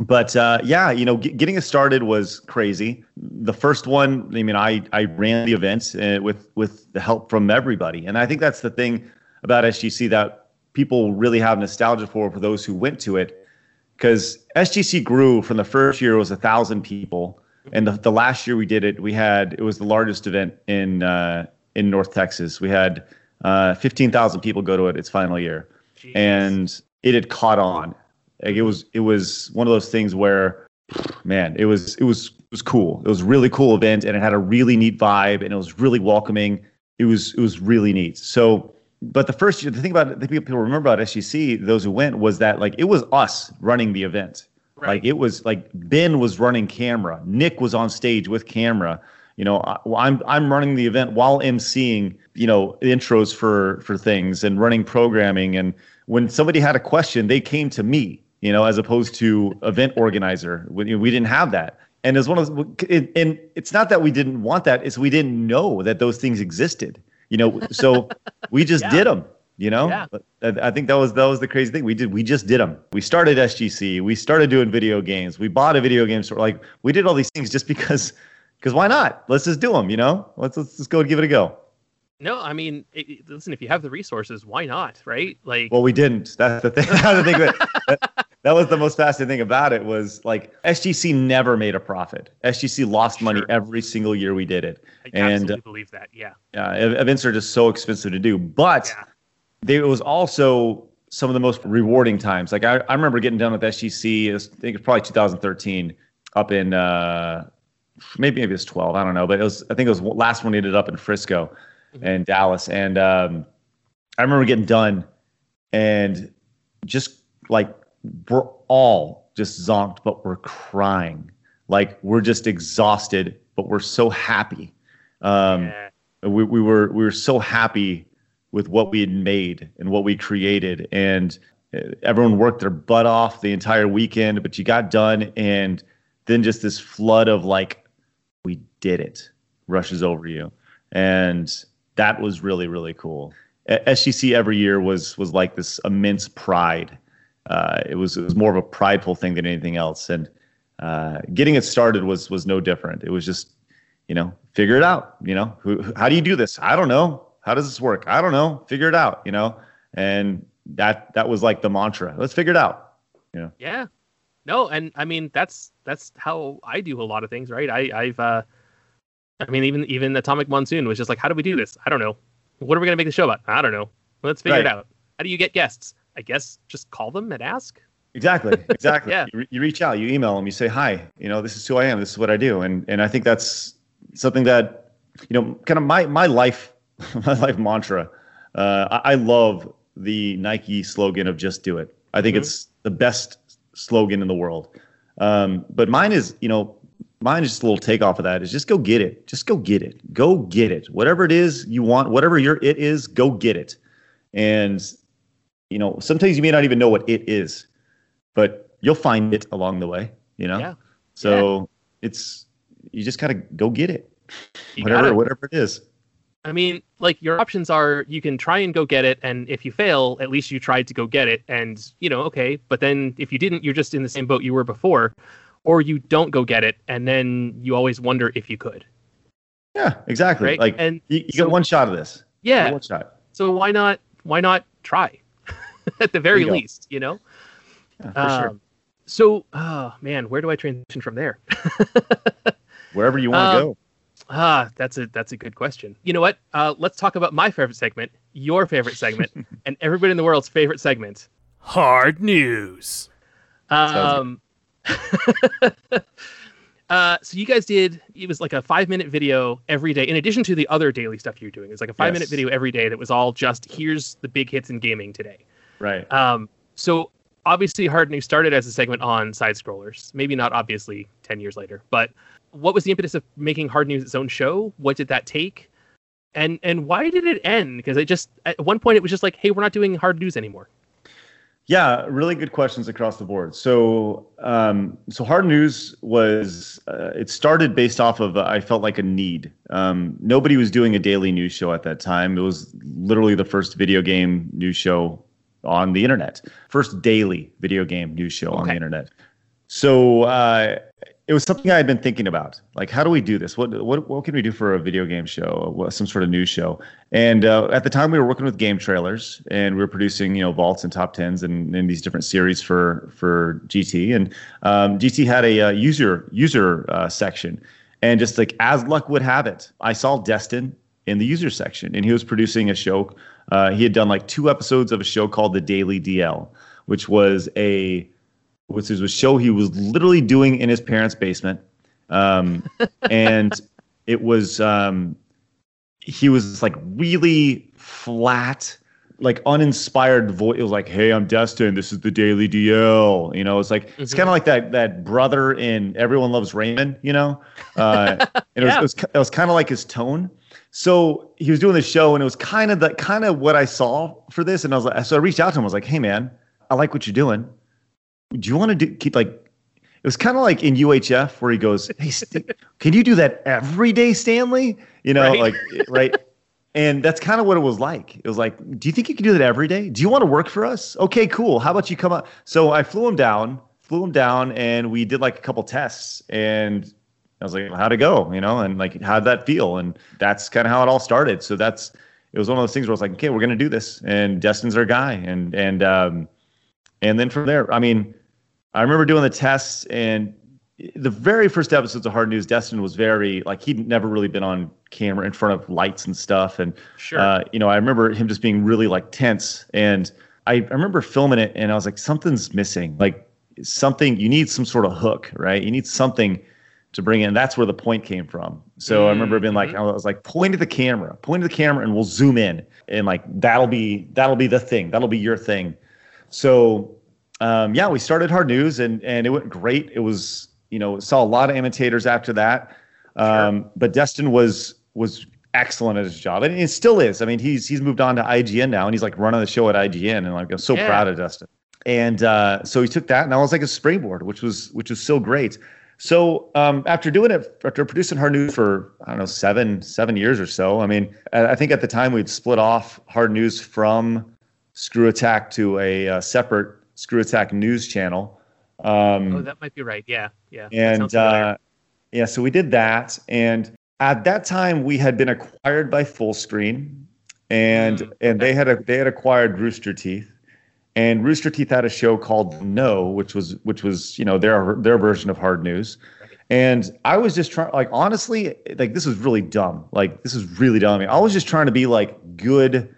but uh, yeah, you know, get, getting us started was crazy. The first one, I mean, I I ran the event uh, with with the help from everybody, and I think that's the thing about SGC that people really have nostalgia for for those who went to it, because SGC grew from the first year it was a thousand people, and the, the last year we did it, we had it was the largest event in uh, in North Texas. We had uh, fifteen thousand people go to it its final year Jeez. and it had caught on. Like it was it was one of those things where, man, it was it was it was cool. It was a really cool event, and it had a really neat vibe, and it was really welcoming. It was it was really neat. So, but the first year, the thing about the people remember about SGC, those who went, was that like it was us running the event. Right. Like it was like Ben was running camera, Nick was on stage with camera. You know, I, I'm I'm running the event while emceeing. You know, intros for for things and running programming. And when somebody had a question, they came to me. You know, as opposed to event organizer. We, we didn't have that. And it's one of those, and it's not that we didn't want that; it's we didn't know that those things existed. You know, so we just Yeah. did them. You know, Yeah. I I think that was that was the crazy thing. We did we just did them. We started SGC. We started doing video games. We bought a video game store. Like we did all these things just because because why not? Let's just do them. You know, let's let's just go and give it a go. No, I mean, it, listen, if you have the resources, why not? Right? Like, Well, we didn't. That's the thing. That's the thing that, that, was the most fascinating thing about it was like SGC never made a profit. SGC lost money every single year we did it. I and absolutely believe that. Yeah. uh, ev- events are just so expensive to do. But Yeah. they, it was also some of the most rewarding times. Like I, I remember getting done with SGC. It was, I think it's probably 2013 up in uh, maybe maybe it was 12. I don't know, but it was. I think it was last one ended up in Frisco and Dallas. And um, I remember getting done and just like we're all just zonked, but we're crying. Like we're just exhausted, but we're so happy. Um, yeah. we, we were we were so happy with what we had made and what we created and uh, everyone worked their butt off the entire weekend but you got done and then just this flood of like did it rushes over you and that was really really cool SGC every year was was like this immense pride uh, it was it was more of a prideful thing than anything else and uh, getting it started was was no different it was just you know, figure it out. You know, who, how do you do this? I don't know. How does this work? I don't know. Figure it out. You know, and that that was like the mantra. Let's figure it out. Yeah. Yeah. No, and I mean that's that's how I do a lot of things, right? I I've uh I mean even even Atomic Monsoon was just like how do we do this? I don't know. What are we going to make the show about? I don't know. Let's figure it out. How do you get guests? I guess just call them and ask. Exactly. Exactly. Yeah. you, re- you reach out. You email them. You say, "Hi. You know, this is who I am. This is what I do." And and I think that's something that you know, kind of my my life my life mantra. Uh, I, I love the Nike slogan of "Just do it." I think Mhm. it's the best slogan in the world. Um, but mine is, you know, mine is just a little takeoff of that is just go get it. Just go get it. Go get it. Whatever it is you want, whatever your it is, go get it. And you know, sometimes you may not even know what it is, but you'll find it along the way, you know? Yeah. So it's you just gotta go get it. You whatever gotta- whatever it is. I mean, like your options are you can try and go get it, and if you fail, at least you tried to go get it, and you know, okay. But then if you didn't, you're just in the same boat you were before, or you don't go get it, and then you always wonder if you could, Yeah, exactly. right? Like and you, you so- get one shot of this. Yeah, one shot. so why not? Why not try? At the very you go. least, you know. Yeah, for sure. Um, So, oh man, where do I transition from there? Wherever you want to um, go. Ah, that's a that's a good question. You know what? Uh, let's talk about my favorite segment, your favorite segment, and everybody in the world's favorite segment. Hard news. Um, uh, so you guys did it was like a five minute video every day, in addition to the other daily stuff you're doing. it was like a five minute video every day that was all just here's the big hits in gaming today. Right. Um, so obviously, Hard News started as a segment on side scrollers. Maybe not obviously ten years later, but what was the impetus of making Hard News its own show? What did that take? And and why did it end? Because it just at one point it was just like, hey, we're not doing Hard News anymore. Yeah, really good questions across the board. So, um, so hard news was uh, it started based off of uh, I felt like a need. Um, nobody was doing a daily news show at that time. It was literally the first video game news show on the internet, first daily video game news show on the internet. So uh, it was something I had been thinking about. Like, how do we do this? What what what can we do for a video game show, some sort of news show? And uh, at the time, we were working with game trailers, and we were producing, you know, vaults and top tens and, and these different series for for GT. And um, GT had a uh, user user uh, section, and just like as luck would have it, I saw Destin in the user section, and he was producing a show. Uh, he had done like two episodes of a show called the Daily DL, which was a which was a show he was literally doing in his parents' basement. um, and it was um, he was like really flat, like uninspired voice. It was like, "Hey, I'm Destin. This is the Daily DL." You know, it's like it's Mhm. kind of like that that brother in Everyone Loves Raymond. You know, uh, and it was it was, it was kind of like his tone. So he was doing the show, and it was kind of the kind of what I saw for this. And I was like, so I reached out to him. I was like, "Hey, man, I like what you're doing. Do you want to do keep like?" It was kind of like in UHF where he goes, "Hey, St- can you do that every day, Stanley?" You know, Right. like right. And that's kind of what it was like. It was like, "Do you think you can do that every day? Do you want to work for us? Okay, cool. How about you come up?" So I flew him down, flew him down, and we did like a couple tests, and I was like, how'd it go? You know, and like, how'd that feel? And that's kind of how it all started. So that's, it was one of those things where I was like, okay, we're going to do this. And Destin's our guy. And, and, um, and then from there, I mean, I remember doing the tests and the very first episodes of Hard News, Destin was very, like, he'd never really been on camera in front of lights and stuff. And, Sure. uh, you know, I remember him just being really like tense. And I, I remember filming it and I was like, something's missing. Like, something, you need some sort of hook, right? You need something to bring in. That's where the point came from. So I remember being like, I was like, point at the camera, point at the camera, and we'll zoom in, and like that'll be that'll be the thing, that'll be your thing. So um, yeah, we started Hard News, and and it went great. It was you know saw a lot of imitators after that, um, but Destin was was excellent at his job, and it still is. I mean, he's he's moved on to IGN now, and he's like running the show at IGN, and like I'm so Yeah. proud of Destin. And uh, so he took that, and that was like a springboard, which was which was so great. So um, after doing it, after producing Hard News for I don't know seven seven years or so, I mean, I, I think at the time we'd split off Hard News from Screw Attack to a, uh separate Screw Attack news channel. Um, oh, that might be right. Yeah. Yeah. and uh, yeah, so we did that. And at that time, we had been acquired by Fullscreen, and Mm, and they had a, they had acquired Rooster Teeth, and Rooster Teeth had a show called Know, which was which was you know their their version of Hard News. And I was just trying, like, honestly, like this was really dumb. Like, this is really dumb. I was just trying to be like good,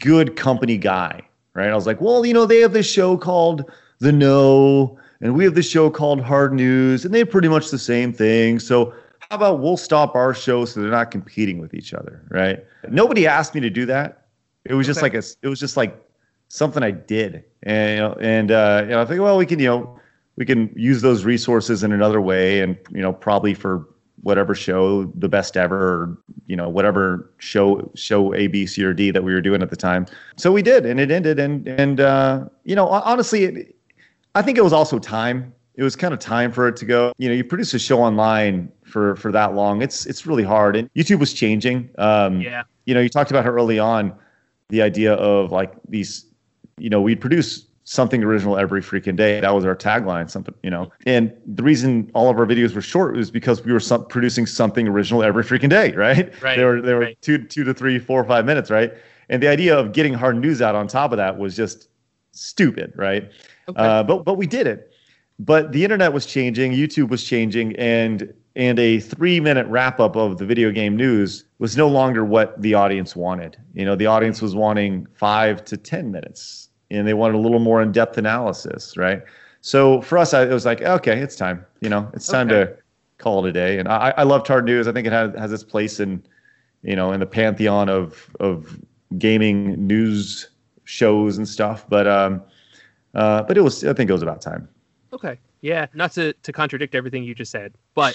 good company guy, right? I was like, well, you know, they have this show called The Know, and we have this show called Hard News, and they're pretty much the same thing. So how about we'll stop our show so they're not competing with each other, right? Nobody asked me to do that. It was just Okay. like a, it was just like something I did, and you know, and uh, you know, I think, well, we can, you know, we can use those resources in another way, and you know, probably for whatever show, the best ever, or you know, whatever show show A, B, C, or D that we were doing at the time. So we did, and it ended, and and uh, you know, honestly, it, I think it was also time. It was kind of time for it to go. You know, you produce a show online for for that long. It's it's really hard, and YouTube was changing. Um, yeah. you know, you talked about how early on the idea of like these, you know, we'd produce something original every freaking day. That was our tagline, something, you know. And the reason all of our videos were short was because we were some, producing something original every freaking day, right? Right, They were they were right. two two to three, four or five minutes, right? And the idea of getting hard news out on top of that was just stupid, right? Okay. Uh, but but we did it. But the internet was changing, YouTube was changing, and and a three minute wrap up of the video game news was no longer what the audience wanted. You know, the audience was wanting five to ten minutes, and they wanted a little more in depth analysis, right? So for us, I, it was like, okay, it's time. You know, it's time Okay. to call it a day. And I, I love Hard News. I think it has has its place in, you know, in the pantheon of of gaming news shows and stuff. But um, uh, but it was I think it was about time. Okay. Yeah, not to to contradict everything you just said, but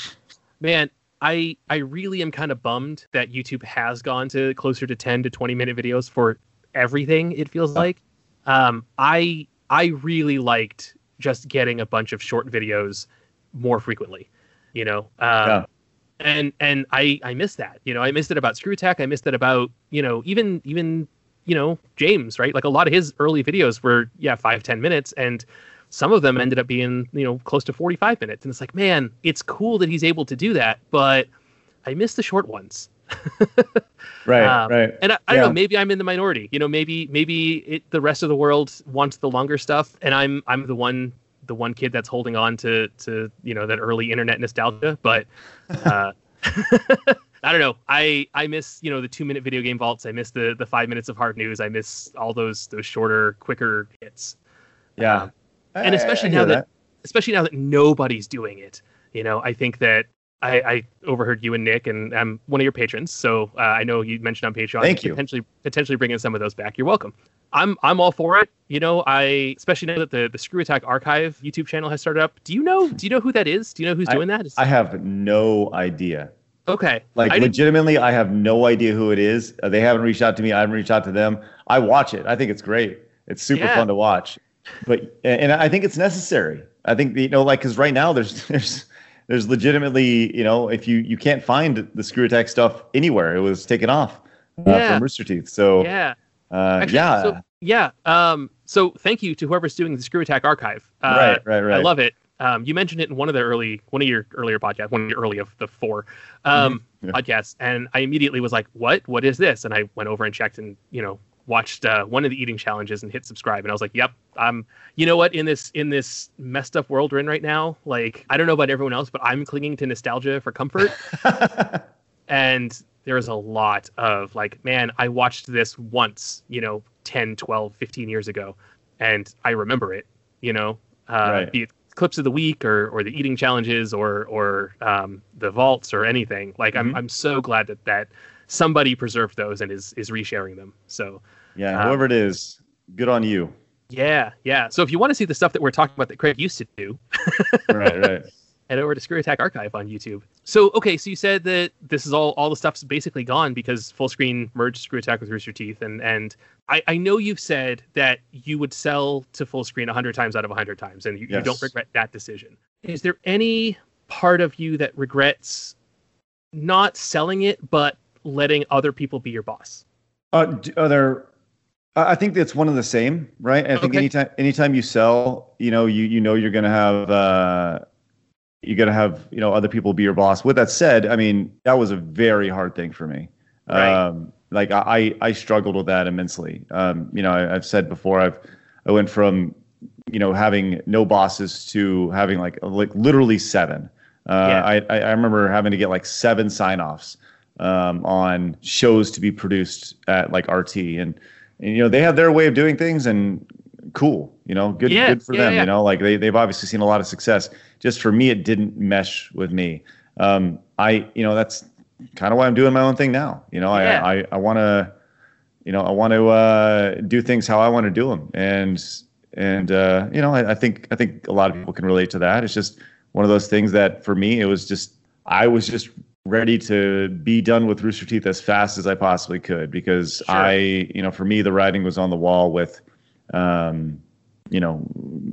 man, I I really am kind of bummed that YouTube has gone to closer to 10 to 20 minute videos for everything it feels like. Um I I really liked just getting a bunch of short videos more frequently, you know. Um Yeah. and and I I missed that. You know, I missed it about Screw Attack, I missed it about, you know, even even you know, James, right? Like a lot of his early videos were yeah, five ten minutes and some of them ended up being you know close to 45 minutes and it's like man it's cool that he's able to do that but i miss the short ones Right, Um, right. and i, I don't Yeah. know maybe i'm in the minority you know maybe maybe it, the rest of the world wants the longer stuff and i'm i'm the one the one kid that's holding on to to you know that early internet nostalgia but uh I don't know. I I miss you know the two minute video game vaults. I miss the the five minutes of hard news. I miss all those those shorter, quicker hits. Yeah. Um, and especially I now hear that, especially now that nobody's doing it you know i think that I, I overheard you and Nick, and I'm one of your patrons, so uh, I know you mentioned on Patreon. Thank you. Potentially, potentially bringing some of those back. You're welcome. I'm I'm all for it. You know, I especially now that the the Screw Attack Archive YouTube channel has started up. Do you know? Do you know who that is? Do you know who's doing that? Is- I have no idea. okay. Like I legitimately, I have no idea who it is. Uh, they haven't reached out to me. I haven't reached out to them. I watch it. I think it's great. It's super Yeah. fun to watch. But and I think it's necessary. I think you know, like because right now there's there's there's legitimately you know if you you can't find the screw attack stuff anywhere. It was taken off uh, Yeah. from Rooster Teeth. So yeah. uh, Actually, yeah, So, yeah. Um, so thank you to whoever's doing the Screw Attack archive. Uh, right, right, right. I love it. Um, you mentioned it in one of the early, one of your earlier podcasts, one of your early of the four um, Mhm. Yeah. podcasts, and I immediately was like, "What? What is this?" And I went over and checked, and you know, watched uh, one of the eating challenges and hit subscribe, and I was like, "Yep, I'm." You know what? In this in this messed up world we're in right now, like I don't know about everyone else, but I'm clinging to nostalgia for comfort and there's a lot of like man i watched this once you know 10 12 15 years ago and i remember it you know uh, Right. be it clips of the week or or the eating challenges or or um, the vaults or anything like i'm Mhm. i'm so glad that that somebody preserved those and is is resharing them so yeah, Um, whoever it is, good on you. yeah yeah so if you want to see the stuff that we're talking about that craig used to do right, right. head over to Screw Attack Archive on YouTube. So okay, so you said that this is all all the stuff's basically gone because Fullscreen merged Screw Attack with Rooster Teeth, and and I, I know you've said that you would sell to Fullscreen hundred times out of hundred times, and you, you don't regret that decision. Is there any part of you that regrets not selling it but letting other people be your boss? Uh, are there? I think it's one of the same, right? I think Okay. anytime anytime you sell, you know, you you know you're gonna have uh, you're gonna have you know other people be your boss. With that said, I mean that was a very hard thing for me. Right. Um, like I I struggled with that immensely. Um, you know, I, I've said before, I've I went from you know having no bosses to having like like literally seven. Uh, Yeah. I I I remember having to get like seven sign offs um, on shows to be produced at like RT, and, and you know they have their way of doing things, and cool, you know, good Yeah, good for yeah, them. yeah. You know, like they they've obviously seen a lot of success. Just for me, it didn't mesh with me. Um, I you know that's kind of why I'm doing my own thing now. You know. I I, I want to you know I want to uh, do things how I want to do them, and and uh, you know I, I think I think a lot of people can relate to that. It's just one of those things that for me it was just I was just ready to be done with Rooster Teeth as fast as I possibly could because Sure. I you know for me the writing was on the wall with um, you know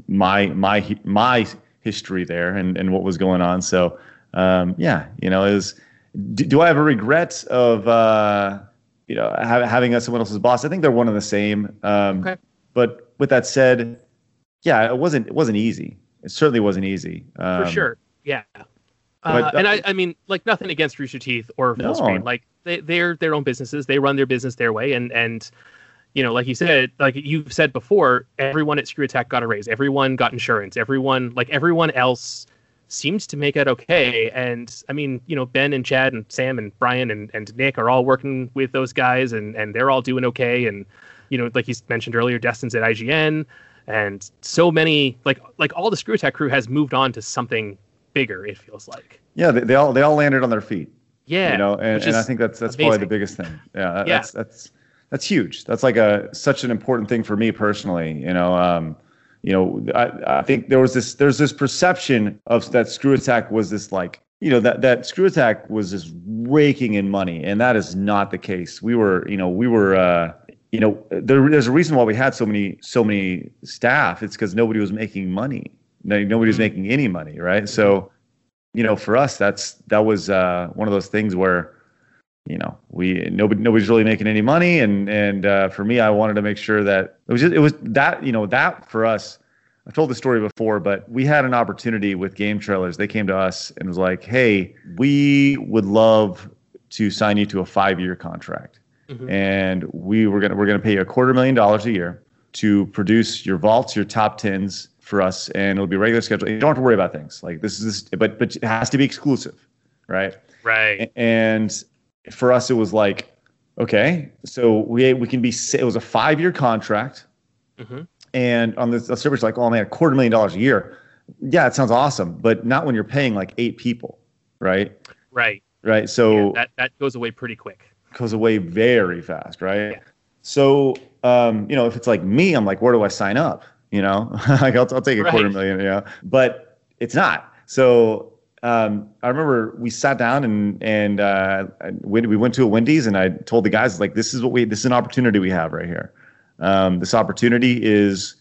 my my my history there and and what was going on. So um, yeah, you know is do, do I have a regret of uh, you know ha- having us someone else's boss? I think they're one and the same. Um, Okay. But with that said, yeah, it wasn't it wasn't easy. It certainly wasn't easy. Um, for sure. Yeah. But, Uh, and I, I mean, like nothing against Rooster Teeth or Full No. Screen. Like they, they're their own businesses. They run their business their way, and and you know, like you said, like you've said before, everyone at Screw Attack got a raise. Everyone got insurance. Everyone, like everyone else, seems to make it okay. And I mean, you know, Ben and Chad and Sam and Brian and, and Nick are all working with those guys, and and they're all doing okay. And you know, like you mentioned earlier, Destin's at IGN, and so many like like all the Screw Attack crew has moved on to something bigger. It feels like. Yeah, they, they all they all landed on their feet. Yeah, you know, and, and I think that's that's probably the biggest thing. Yeah, that, Yeah. that's that's that's huge. That's like a such an important thing for me personally. You know, um, you know, I, I think there was this there's this perception of that Screw Attack was this like you know that that Screw Attack was just raking in money, and that is not the case. We were, you know, we were. Uh, you know, there, there's a reason why we had so many so many staff. It's because nobody was making money. No, nobody was Mhm. making any money, right? So, you know, for us, that's that was uh, one of those things where, you know, we nobody nobody's really making any money, and and uh, for me, I wanted to make sure that it was just, it was that you know that for us. I've told the story before, but we had an opportunity with game trailers. They came to us and was like, "Hey, we would love to sign you to a five-year contract." Mhm. and we were gonna we're gonna pay you a quarter million dollars a year to produce your vaults, your top tens for us, and it'll be regular schedule. You don't have to worry about things like this is but but it has to be exclusive, right? right. And for us, it was like, okay, so we we can be it was a five year contract, Mhm. and on the, the server's like, oh man, a quarter million dollars a year. Yeah, it sounds awesome, but not when you're paying like eight people. right? Right. Right. So Yeah, that that goes away pretty quick. goes away very fast, right? Yeah. So, um, you know, if it's like me, I'm like, where do I sign up? You know, like I'll, I'll take a quarter Right. million, yeah, but it's not. So, um, I remember we sat down and and uh, we, we went to a Wendy's and I told the guys like, this is what we, this is an opportunity we have right here. Um, this opportunity is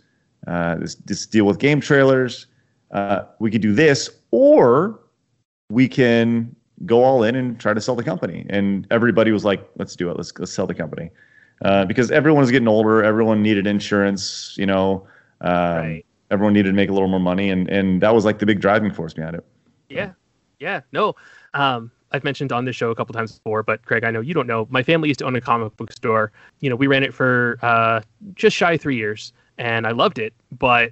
uh, this, this deal with game trailers. Uh, we could do this, or we can go all in and try to sell the company. And everybody was like, let's do it. Let's, let's sell the company. Uh, because everyone was getting older. Everyone needed insurance, you know, um, Right. everyone needed to make a little more money. And, and that was like the big driving force behind it. Yeah. Yeah. No. Um, I've mentioned on this show a couple times before, but Craig, I know you don't know. My family used to own a comic book store. You know, we ran it for uh, just shy of three years, and I loved it. But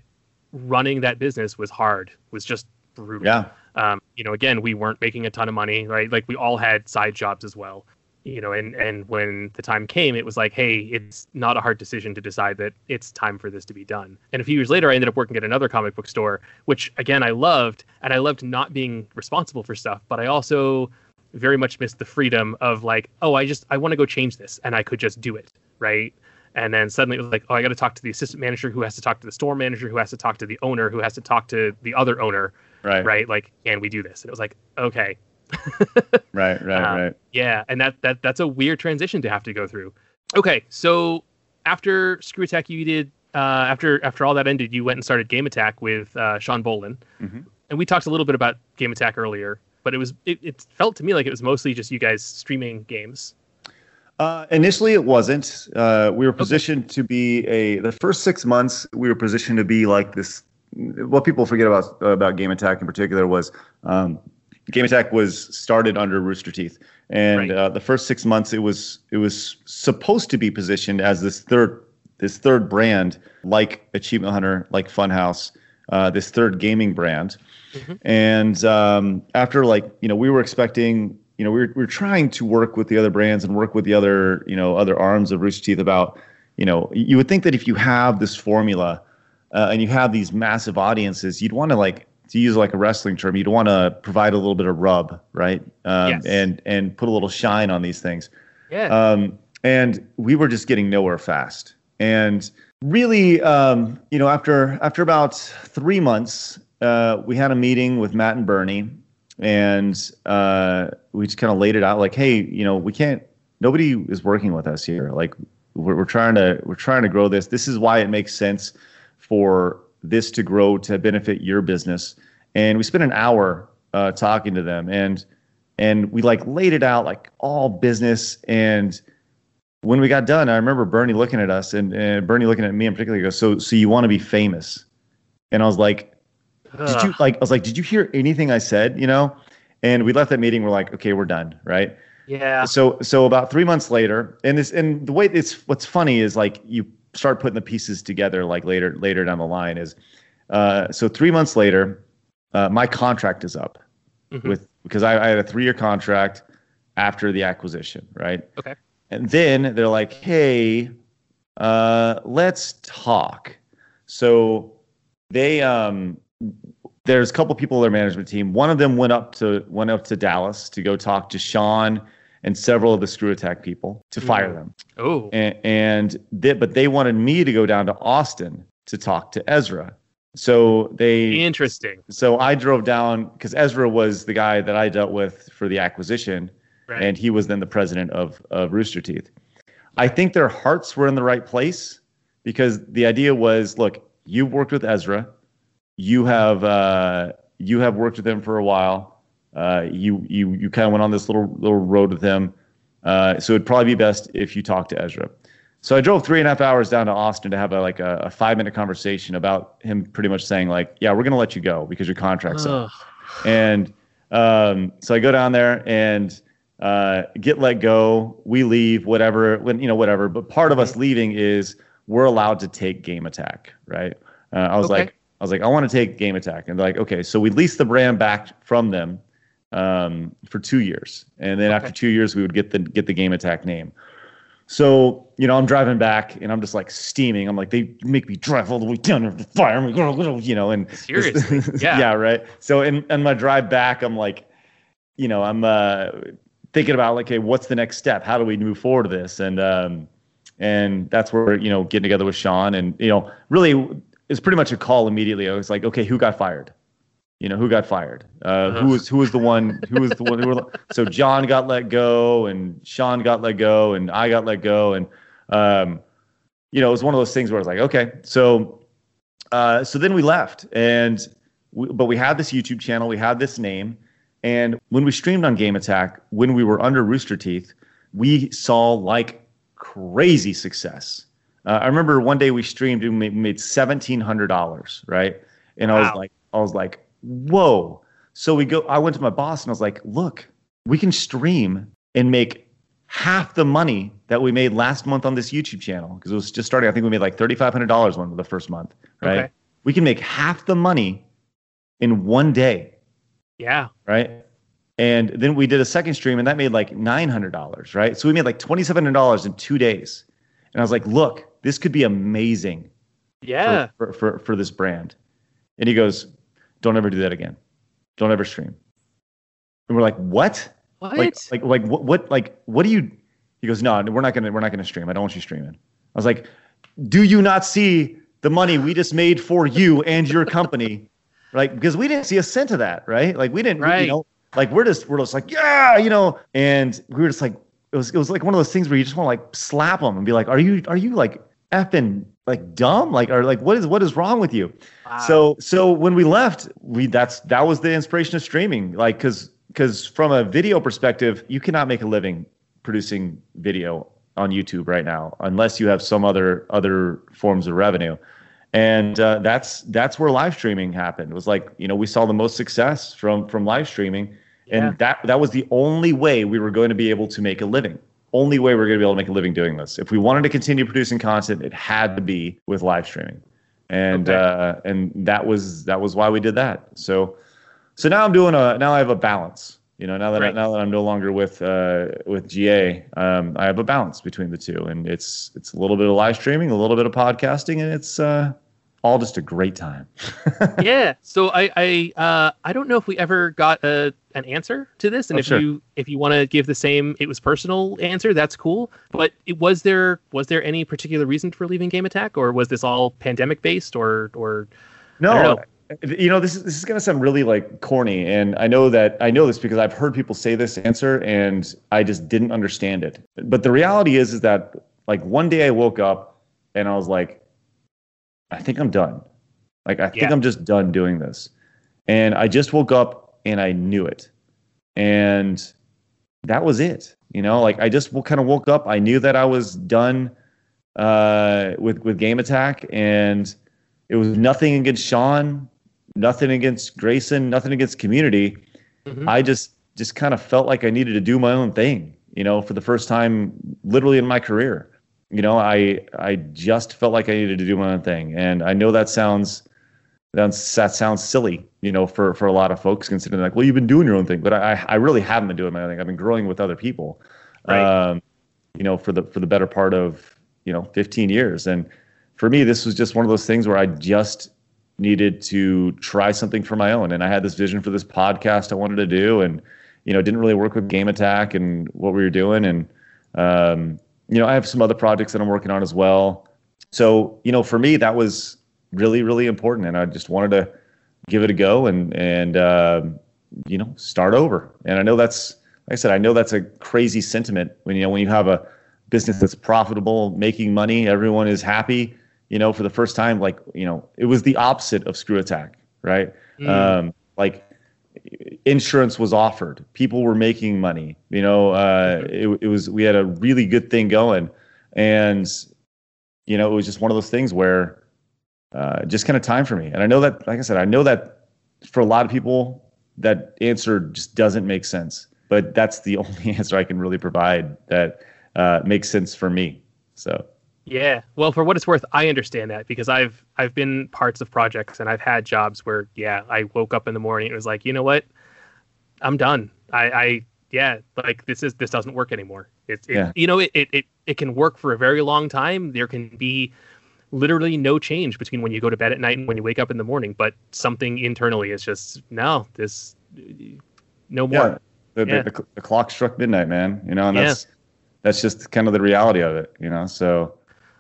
running that business was hard. Was just brutal. Yeah. Um, you know, again, we weren't making a ton of money, right? Like we all had side jobs as well. You know, and and when the time came, it was like, hey, it's not a hard decision to decide that it's time for this to be done. And a few years later, I ended up working at another comic book store, which again I loved, and I loved not being responsible for stuff, but I also very much missed the freedom of like, oh, I just I want to go change this, and I could just do it, right? And then suddenly it was like, oh, I got to talk to the assistant manager, who has to talk to the store manager, who has to talk to the owner, who has to talk to the other owner, Right. right? Like, can we do this? And it was like, okay, Right. Right. Um, right. yeah, and that that that's a weird transition to have to go through. Okay, so after Screw Attack, you did uh, after after all that ended, you went and started Game Attack with uh, Sean Boland, Mhm. and we talked a little bit about Game Attack earlier, but it was it, it felt to me like it was mostly just you guys streaming games. Uh, initially, it wasn't. Uh, we were positioned to be a. The first six months, we were positioned to be like this. What people forget about about Game Attack in particular was um, Game Attack was started under Rooster Teeth, and Right. uh, the first six months, it was it was supposed to be positioned as this third this third brand, like Achievement Hunter, like Funhouse, uh, this third gaming brand. And um, after like you know, we were expecting you know we were, we were trying to work with the other brands and work with the other you know other arms of Rooster Teeth about you know you would think that if you have this formula uh, and you have these massive audiences, you'd want to like to use like a wrestling term, you'd want to provide a little bit of rub, right? Um, Yes. And and put a little shine on these things. Yeah, Um, and we were just getting nowhere fast. And really, um, you know, after after about three months, uh, we had a meeting with Matt and Burnie, and uh, we just kind of laid it out like, hey, you know, we can't. Nobody is working with us here. Like, we're, we're trying to we're trying to grow this. This is why it makes sense for this to grow to benefit your business. And we spent an hour uh, talking to them, and and we like laid it out like all business. And when we got done i remember Burnie looking at us and, and Burnie looking at me in particular he goes so so you want to be famous? And i was like did you like i was like did you hear anything i said? You know? And we left that meeting we're like okay we're done right? Yeah, so so about three months later and this and the way it's what's funny is like you start putting the pieces together like later later down the line is uh so three months later uh my contract is up Mhm. with because I, I had a three year contract after the acquisition right Okay. and then they're like hey uh let's talk so they um there's a couple people on their management team one of them went up to went up to dallas to go talk to sean and several of the screw attack people to fire Mm. them oh, and, and they, but they wanted me to go down to austin to talk to ezra so they interesting. so I drove down because Ezra was the guy that I dealt with for the acquisition, Right. and he was then the president of, of Rooster Teeth. I think their hearts were in the right place because the idea was, look, you've worked with Ezra, you have uh, you have worked with him for a while. Uh, you you you kind of went on this little little road with him, uh, so it'd probably be best if you talked to Ezra. So I drove three and a half hours down to Austin to have a, like a, a five minute conversation about him pretty much saying like, yeah, we're going to let you go because your contract's up. And um, so I go down there and uh, get let go. We leave, whatever, when you know, whatever. But part of us leaving is we're allowed to take game attack, right? Uh, I was Okay. like, I was like, I want to take game attack, and they're like, okay, so we lease the brand back from them um, for two years, and then after two years, we would get the get the game attack name. So, you know, I'm driving back and I'm just like steaming. I'm like, they make me drive all the way down there to fire me, you know, and Seriously? Yeah. yeah, right. So in, in my drive back, I'm like, you know, I'm uh, thinking about like, okay, what's the next step? How do we move forward to this? And um, and that's where you know getting together with Sean and you know really it's pretty much a call immediately. I was like, okay, who got fired? You know, who got fired? Uh, who was who was the one? Who was the one? Who were, so John got let go, and Sean got let go, and I got let go, and um, you know, it was one of those things where I was like, okay, so uh, so then we left, and we, but we had this YouTube channel, we had this name, and when we streamed on Game Attack, when we were under Rooster Teeth, we saw like crazy success. Uh, I remember one day we streamed and we made seventeen hundred dollars, right? And I was like, I was like, whoa. So we go. I went to my boss and I was like, look, we can stream and make half the money that we made last month on this YouTube channel because it was just starting. I think we made like thirty five hundred dollars one the first month, right? Okay. We can make half the money in one day Yeah. right? And then we did a second stream, and that made like nine hundred dollars, right? So we made like twenty seven hundred dollars in two days. And I was like, "Look, this could be amazing Yeah. for, for, for for this brand." And he goes, "Don't ever do that again. Don't ever stream." And we're like, "What? what? Like, like, like, what, what, like, what do you?" He goes, "No, we're not gonna, we're not gonna stream. I don't want you streaming." I was like, "Do you not see the money we just made for you and your company?" Like, because we didn't see a cent of that, right? Like, we didn't, Right. you know, like we're just, we're just like, yeah, you know, and we were just like, it was, it was like one of those things where you just want to like slap them and be like, are you, are you like effing like dumb? Like, or like, what is, what is wrong with you? Wow. So so when we left, we that's that was the inspiration of streaming. Like because because from a video perspective, you cannot make a living producing video on YouTube right now unless you have some other other forms of revenue. And uh, that's that's where live streaming happened. It was like you know we saw the most success from from live streaming, Yeah. and that that was the only way we were going to be able to make a living. Only way we are going to be able to make a living doing this. If we wanted to continue producing content, it had to be with live streaming and Okay. uh, and that was that was why we did that. So so now I'm doing a now I have a balance. You know, now that I, now that I'm no longer with uh, with GA, um, I have a balance between the two, and it's it's a little bit of live streaming, a little bit of podcasting, and it's uh, all just a great time. yeah. So I I uh I don't know if we ever got a an answer to this, and Oh, if sure. you if you want to give the same it was personal answer, that's cool. But it, was there was there any particular reason for leaving Game Attack, or was this all pandemic based, or or No, you know this is this is gonna sound really like corny, and I know that I know this because I've heard people say this answer, and I just didn't understand it. But the reality is, is that like one day I woke up and I was like, I think I'm done. Like I think Yeah. I'm just done doing this, and I just woke up and I knew it, and that was it. You know, like I just kind of woke up. I knew that I was done uh, with with Game Attack, and it was nothing against Sean, nothing against Grayson, nothing against community. Mhm. I just just kind of felt like I needed to do my own thing, you know, for the first time literally in my career. You know, I I just felt like I needed to do my own thing. And I know that sounds that sounds silly, you know, for for a lot of folks considering like, well, you've been doing your own thing, but I I really haven't been doing my own thing. I've been growing with other people. Right. Um, you know, for the for the better part of, you know, 15 years. And for me, this was just one of those things where I just needed to try something for my own. And I had this vision for this podcast I wanted to do, and you know, didn't really work with Game Attack and what we were doing. And um, you know, I have some other projects that I'm working on as well. So you know, for me, that was really, really important, and I just wanted to give it a go and and um, you know, start over. And I know that's, like I said, I know that's a crazy sentiment when you know when you have a business that's profitable, making money, everyone is happy. You know, for the first time, like you know, it was the opposite of Screw Attack, right? Mm. Um, like insurance was offered, people were making money. You know, uh, it, it was we had a really good thing going, and you know, it was just one of those things where uh, just kind of time for me. And I know that, like I said, I know that for a lot of people, that answer just doesn't make sense. But that's the only answer I can really provide that uh, makes sense for me. So Yeah. Well, for what it's worth, I understand that because I've I've been parts of projects and I've had jobs where yeah, I woke up in the morning and it was like, you know what? I'm done. I, I yeah, like this is this doesn't work anymore. It's it, Yeah. you know it, it it it can work for a very long time. There can be literally no change between when you go to bed at night and when you wake up in the morning, but something internally is just no, this no more. yeah, the, Yeah. the, the, the clock struck midnight, man. You know, and that's that's just kind of the reality of it. You know, so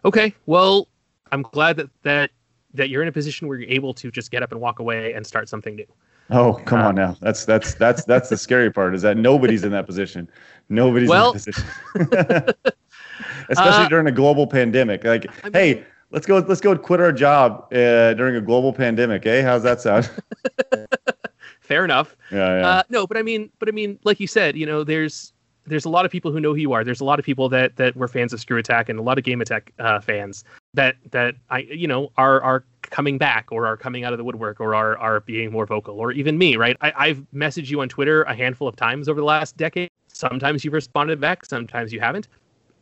Okay, well, I'm glad that that that you're in a position where you're able to just get up and walk away and start something new. oh come Uh, on now. That's that's that's that's the scary part is that nobody's in that position. Nobody's Well- in that position. Especially Uh, during a global pandemic. Like, I mean- hey, let's go let's go quit our job uh, during a global pandemic. Eh? How's that sound? Fair enough. yeah, yeah. Uh, no, but I mean, but I mean, like you said, you know, there's there's a lot of people who know who you are. There's a lot of people that that were fans of Screw Attack and a lot of Game Attack uh, fans that that I you know are are coming back or are coming out of the woodwork or are are being more vocal or even me, right? I, I've messaged you on Twitter a handful of times over the last decade. Sometimes you've responded back, sometimes you haven't.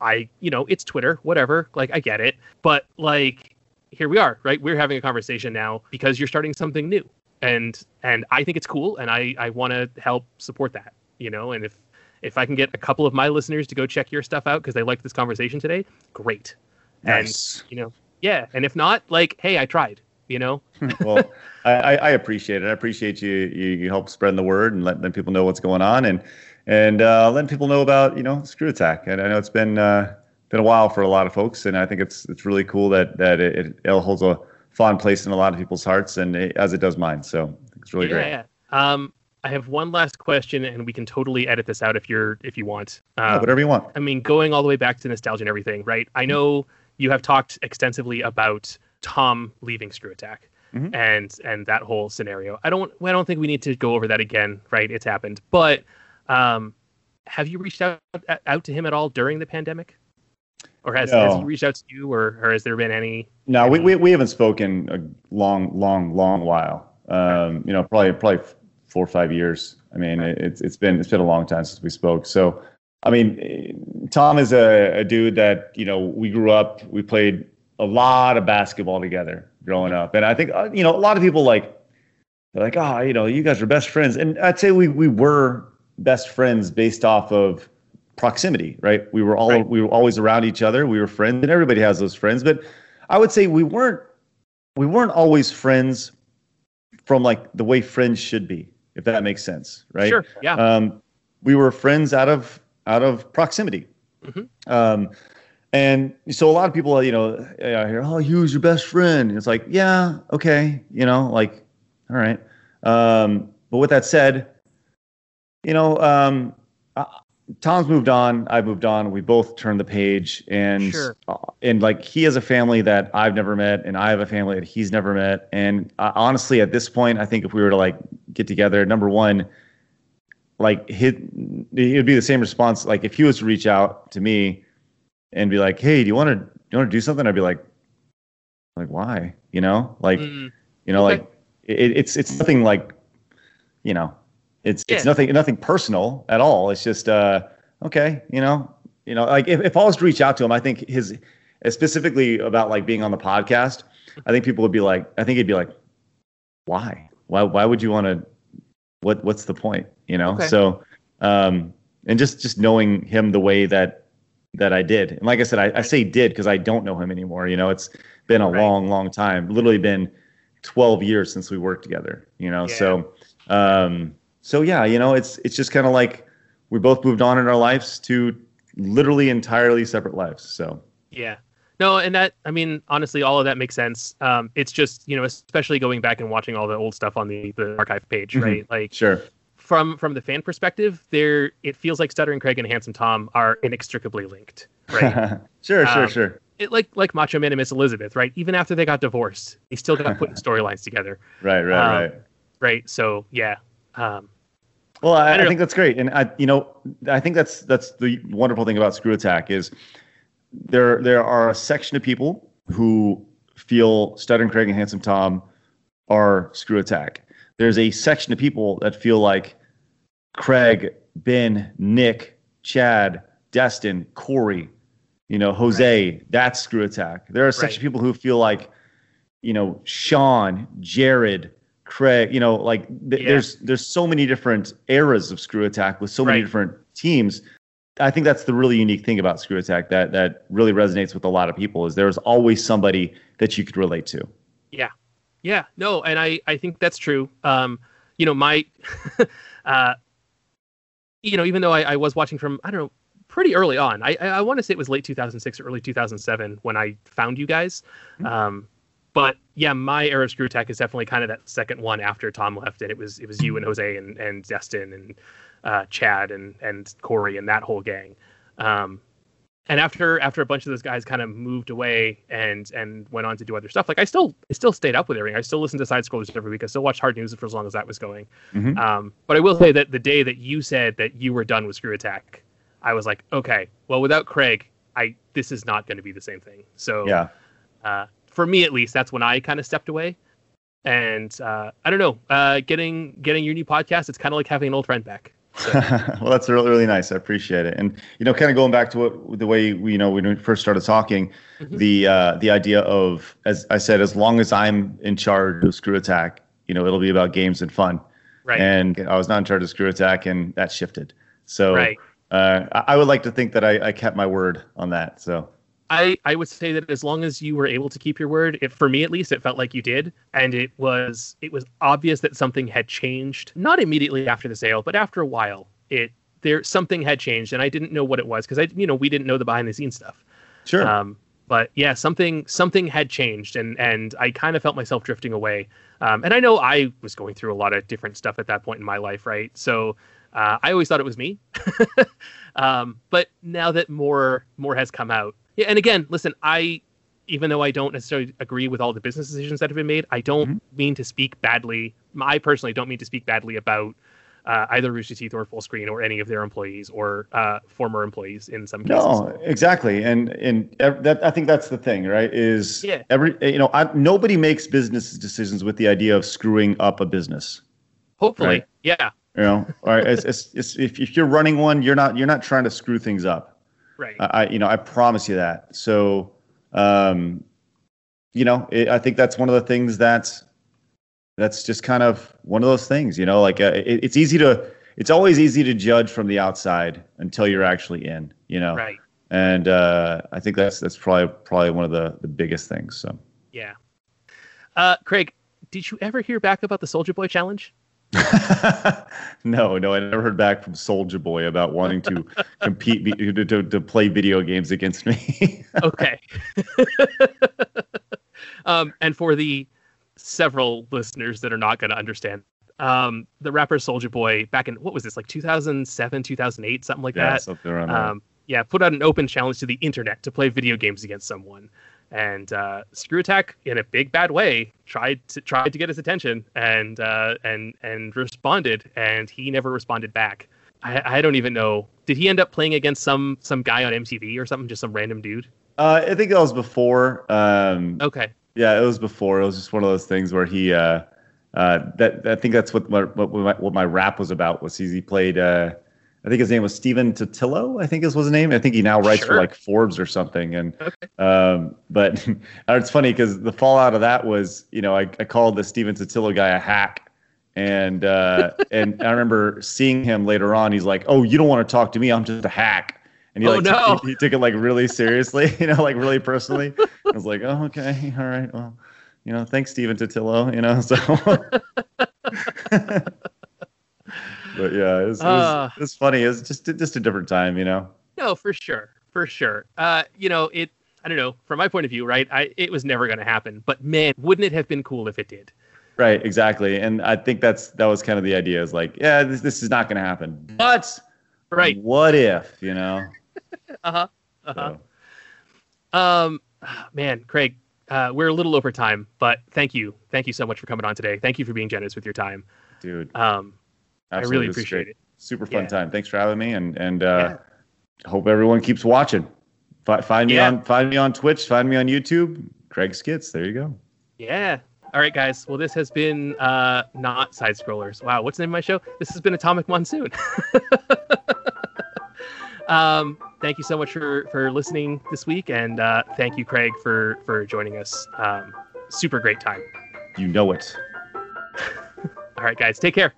I you know it's Twitter, whatever. Like I get it, but like here we are, right? We're having a conversation now because you're starting something new and and I think it's cool, and I I want to help support that, you know. And if if I can get a couple of my listeners to go check your stuff out because they liked this conversation today, great. nice. And you know, yeah. And if not, like, hey, I tried. You know, well, I, I appreciate it. I appreciate you, you you help spread the word and let, let people know what's going on and and uh, letting people know about you know Screw Attack. And I know it's been uh, been a while for a lot of folks, and I think it's it's really cool that that it, it holds a fond place in a lot of people's hearts, and it, as it does mine. So it's really yeah, great. yeah. Um, I have one last question, and we can totally edit this out if you're if you want. Yeah, Um, whatever you want. I mean, going all the way back to nostalgia and everything, right? I know you have talked extensively about Tom leaving Screw Attack Mhm. and and that whole scenario. I don't I don't think we need to go over that again, right? It's happened. But um, have you reached out out to him at all during the pandemic? Or has, has he reached out to you or, or has there been any No, we, we we haven't spoken a long, long, long while. Um, you know, probably probably four or five years. I mean, it, it's it's been it's been a long time since we spoke. So, I mean, Tom is a, a dude that you know we grew up. We played a lot of basketball together growing up, and I think uh, you know a lot of people like they're like, oh, you know, you guys are best friends, and I'd say we we were best friends based off of proximity, right? We were all Right. we were always around each other. We were friends, and everybody has those friends. But I would say we weren't we weren't always friends from like the way friends should be, if that makes sense, right? Sure, yeah. Um, we were friends out of out of proximity. Mhm. Um, and so a lot of people, you know, I hear, "Oh, Hugh's your best friend." And it's like, yeah, okay, you know, like, all right. Um, but with that said, you know, um, Tom's moved on. I've moved on. We both turned the page, and Sure. uh, and like he has a family that I've never met, and I have a family that he's never met. And uh, honestly, at this point, I think if we were to like get together, number one, like hit, it would be the same response. Like if he was to reach out to me and be like, "Hey, do you want to do you want to do something?" I'd be like, like why? You know, like Mm, you know, Okay. like it, it's it's nothing like, you know, it's it's nothing nothing personal at all. It's just uh okay, you know, you know, like if, if I was to reach out to him, I think his specifically about like being on the podcast, I think people would be like, I think he'd be like, why? Why why would you want to? What what's the point? You know? Okay. So um and just just knowing him the way that that I did, and like I said, I, I say did because I don't know him anymore. You know, it's been a Right. long, long time. Literally been 12 years since we worked together, you know? Yeah. So, um, so yeah, you know, it's, it's just kind of like we both moved on in our lives to literally entirely separate lives. So, Yeah. No, and that I mean, honestly, all of that makes sense. Um, it's just you know, especially going back and watching all the old stuff on the the archive page, Mhm. right? Like sure. from from the fan perspective, there it feels like Stuttering Craig and Handsome Tom are inextricably linked, right? sure, sure, Um, sure. it, like like Macho Man and Miss Elizabeth, right? Even after they got divorced, they still got put in storylines together, Right, right, um, right. right? So yeah, um, Well, I, I I, think that's great, and I, you know, I think that's that's the wonderful thing about Screw Attack is there there are a section of people who feel and Craig and Handsome Tom are Screw Attack. There's a section of people that feel like Craig, Ben, Nick, Chad, Destin, Corey, you know, Jose. That's Screw Attack. There are a section Right. of people who feel like, you know, Sean, Jared, Craig. You know, like th- Yeah. there's there's so many different eras of Screw Attack with so many different teams. I think that's the really unique thing about Screw Attack that that really resonates with a lot of people is there's always somebody that you could relate to. Yeah, Yeah. no, and I I think that's true. Um, you know, my uh you know, even though I, I was watching from I don't know pretty early on, I I, I want to say it was late 2006 or early 2007 when I found you guys. Um, but yeah, my era of Screw Attack is definitely kind of that second one after Tom left, and it was it was you and Jose and and Destin and uh, Chad and and Corey and that whole gang. Um, and after after a bunch of those guys kind of moved away and and went on to do other stuff, like I still I still stayed up with everything. I still listened to side scrollers every week. I still watched Hard News for as long as that was going. Mhm. Um, but I will say that the day that you said that you were done with Screw Attack, I was like, okay, well without Craig, I this is not going to be the same thing. So Yeah. uh, for me at least, that's when I kind of stepped away. And uh, I don't know, uh, getting getting your new podcast, it's kind of like having an old friend back. well, that's really, really nice. I appreciate it. And you know, kind of going back to what the way we, you know, when we first started talking, Mhm. the uh, the idea of, as I said, as long as I'm in charge of Screw Attack, you know, it'll be about games and fun. Right. And I was not in charge of Screw Attack, and that shifted. So right. uh, I, I would like to think that I, I kept my word on that. So I, I would say that as long as you were able to keep your word, it, for me at least, it felt like you did, and it was it was obvious that something had changed. Not immediately after the sale, but after a while, it there something had changed, and I didn't know what it was because I you know we didn't know the behind the scenes stuff. sure. Um, but yeah, something something had changed, and and I kind of felt myself drifting away. Um, and I know I was going through a lot of different stuff at that point in my life, right? So uh, I always thought it was me. um, but now that more more has come out, yeah. And again, listen, I even though I don't necessarily agree with all the business decisions that have been made, I don't mean to speak badly. I personally don't mean to speak badly about. Uh, either Rooster Teeth or Fullscreen or any of their employees or uh, former employees in some cases. No, exactly, and and ev- that I think that's the thing, right? Is Yeah. every you know I, nobody makes business decisions with the idea of screwing up a business. Hopefully, Right. yeah, You know, or it's, it's, it's, if if you're running one, you're not you're not trying to screw things up. Right. I, you know I promise you that. So, um, you know, it, I think that's one of the things that's that's just kind of one of those things. You know, like uh, it, it's easy to it's always easy to judge from the outside until you're actually in. You know, Right. and uh, I think that's that's probably probably one of the the biggest things. So. Yeah. Uh, Craig, did you ever hear back about the Soulja Boy challenge? no, no, I never heard back from Soulja Boy about wanting to compete to, to, to play video games against me. Okay. um, and for the several listeners that are not going to understand, um, the rapper Soulja Boy back in what was this like 2007, 2008, something like yeah, that. something around. Um, yeah, put out an open challenge to the internet to play video games against someone. And uh, Screw Attack, in a big bad way, tried to tried to get his attention and uh, and and responded, and he never responded back. I, I don't even know. Did he end up playing against some some guy on MTV or something? Just some random dude? Uh, I think that was before. Um, Okay. Yeah, it was before. It was just one of those things where he. Uh, uh, that I think that's what my, what, my, what my rap was about. Was he, he played? Uh, I think his name was Stephen Totilo. I think is was his name. I think he now writes for like Forbes or something. And Okay. um, but it's funny because the fallout of that was, you know, I, I called the Stephen Totilo guy a hack. And uh, and I remember seeing him later on. He's like, "Oh, you don't want to talk to me? I'm just a hack." And he Oh, like no. he, he took it like really seriously, you know, like really personally. I was like, "Oh, okay, all right, well, you know, thanks, Stephen Totilo." You know, so. but yeah, it's was, it, Uh. it funny. It's just just a different time, you know. No, for sure, for sure. Uh, you know, it. I don't know. From my point of view, right? I it was never going to happen. But man, wouldn't it have been cool if it did? Right, exactly. And I think that's that was kind of the idea. Is like, yeah, this this is not going to happen. But Right. what if, you know? Uh huh. Uh huh. So, Um, man, Craig, uh, we're a little over time, but thank you, thank you so much for coming on today. Thank you for being generous with your time. dude, Um, I really appreciate great. it. Super fun Yeah. time. Thanks for having me, and and uh, hope everyone keeps watching. Fi- find me Yeah. on find me on Twitch. Find me on YouTube. Craig Skitz. There you go. Yeah. All right, guys. Well, this has been uh, not side scrollers. Wow, what's the name of my show? This has been Atomic Monsoon. um, thank you so much for for listening this week, and uh, thank you, Craig, for for joining us. Um, super great time. You know it. All right, guys. Take care.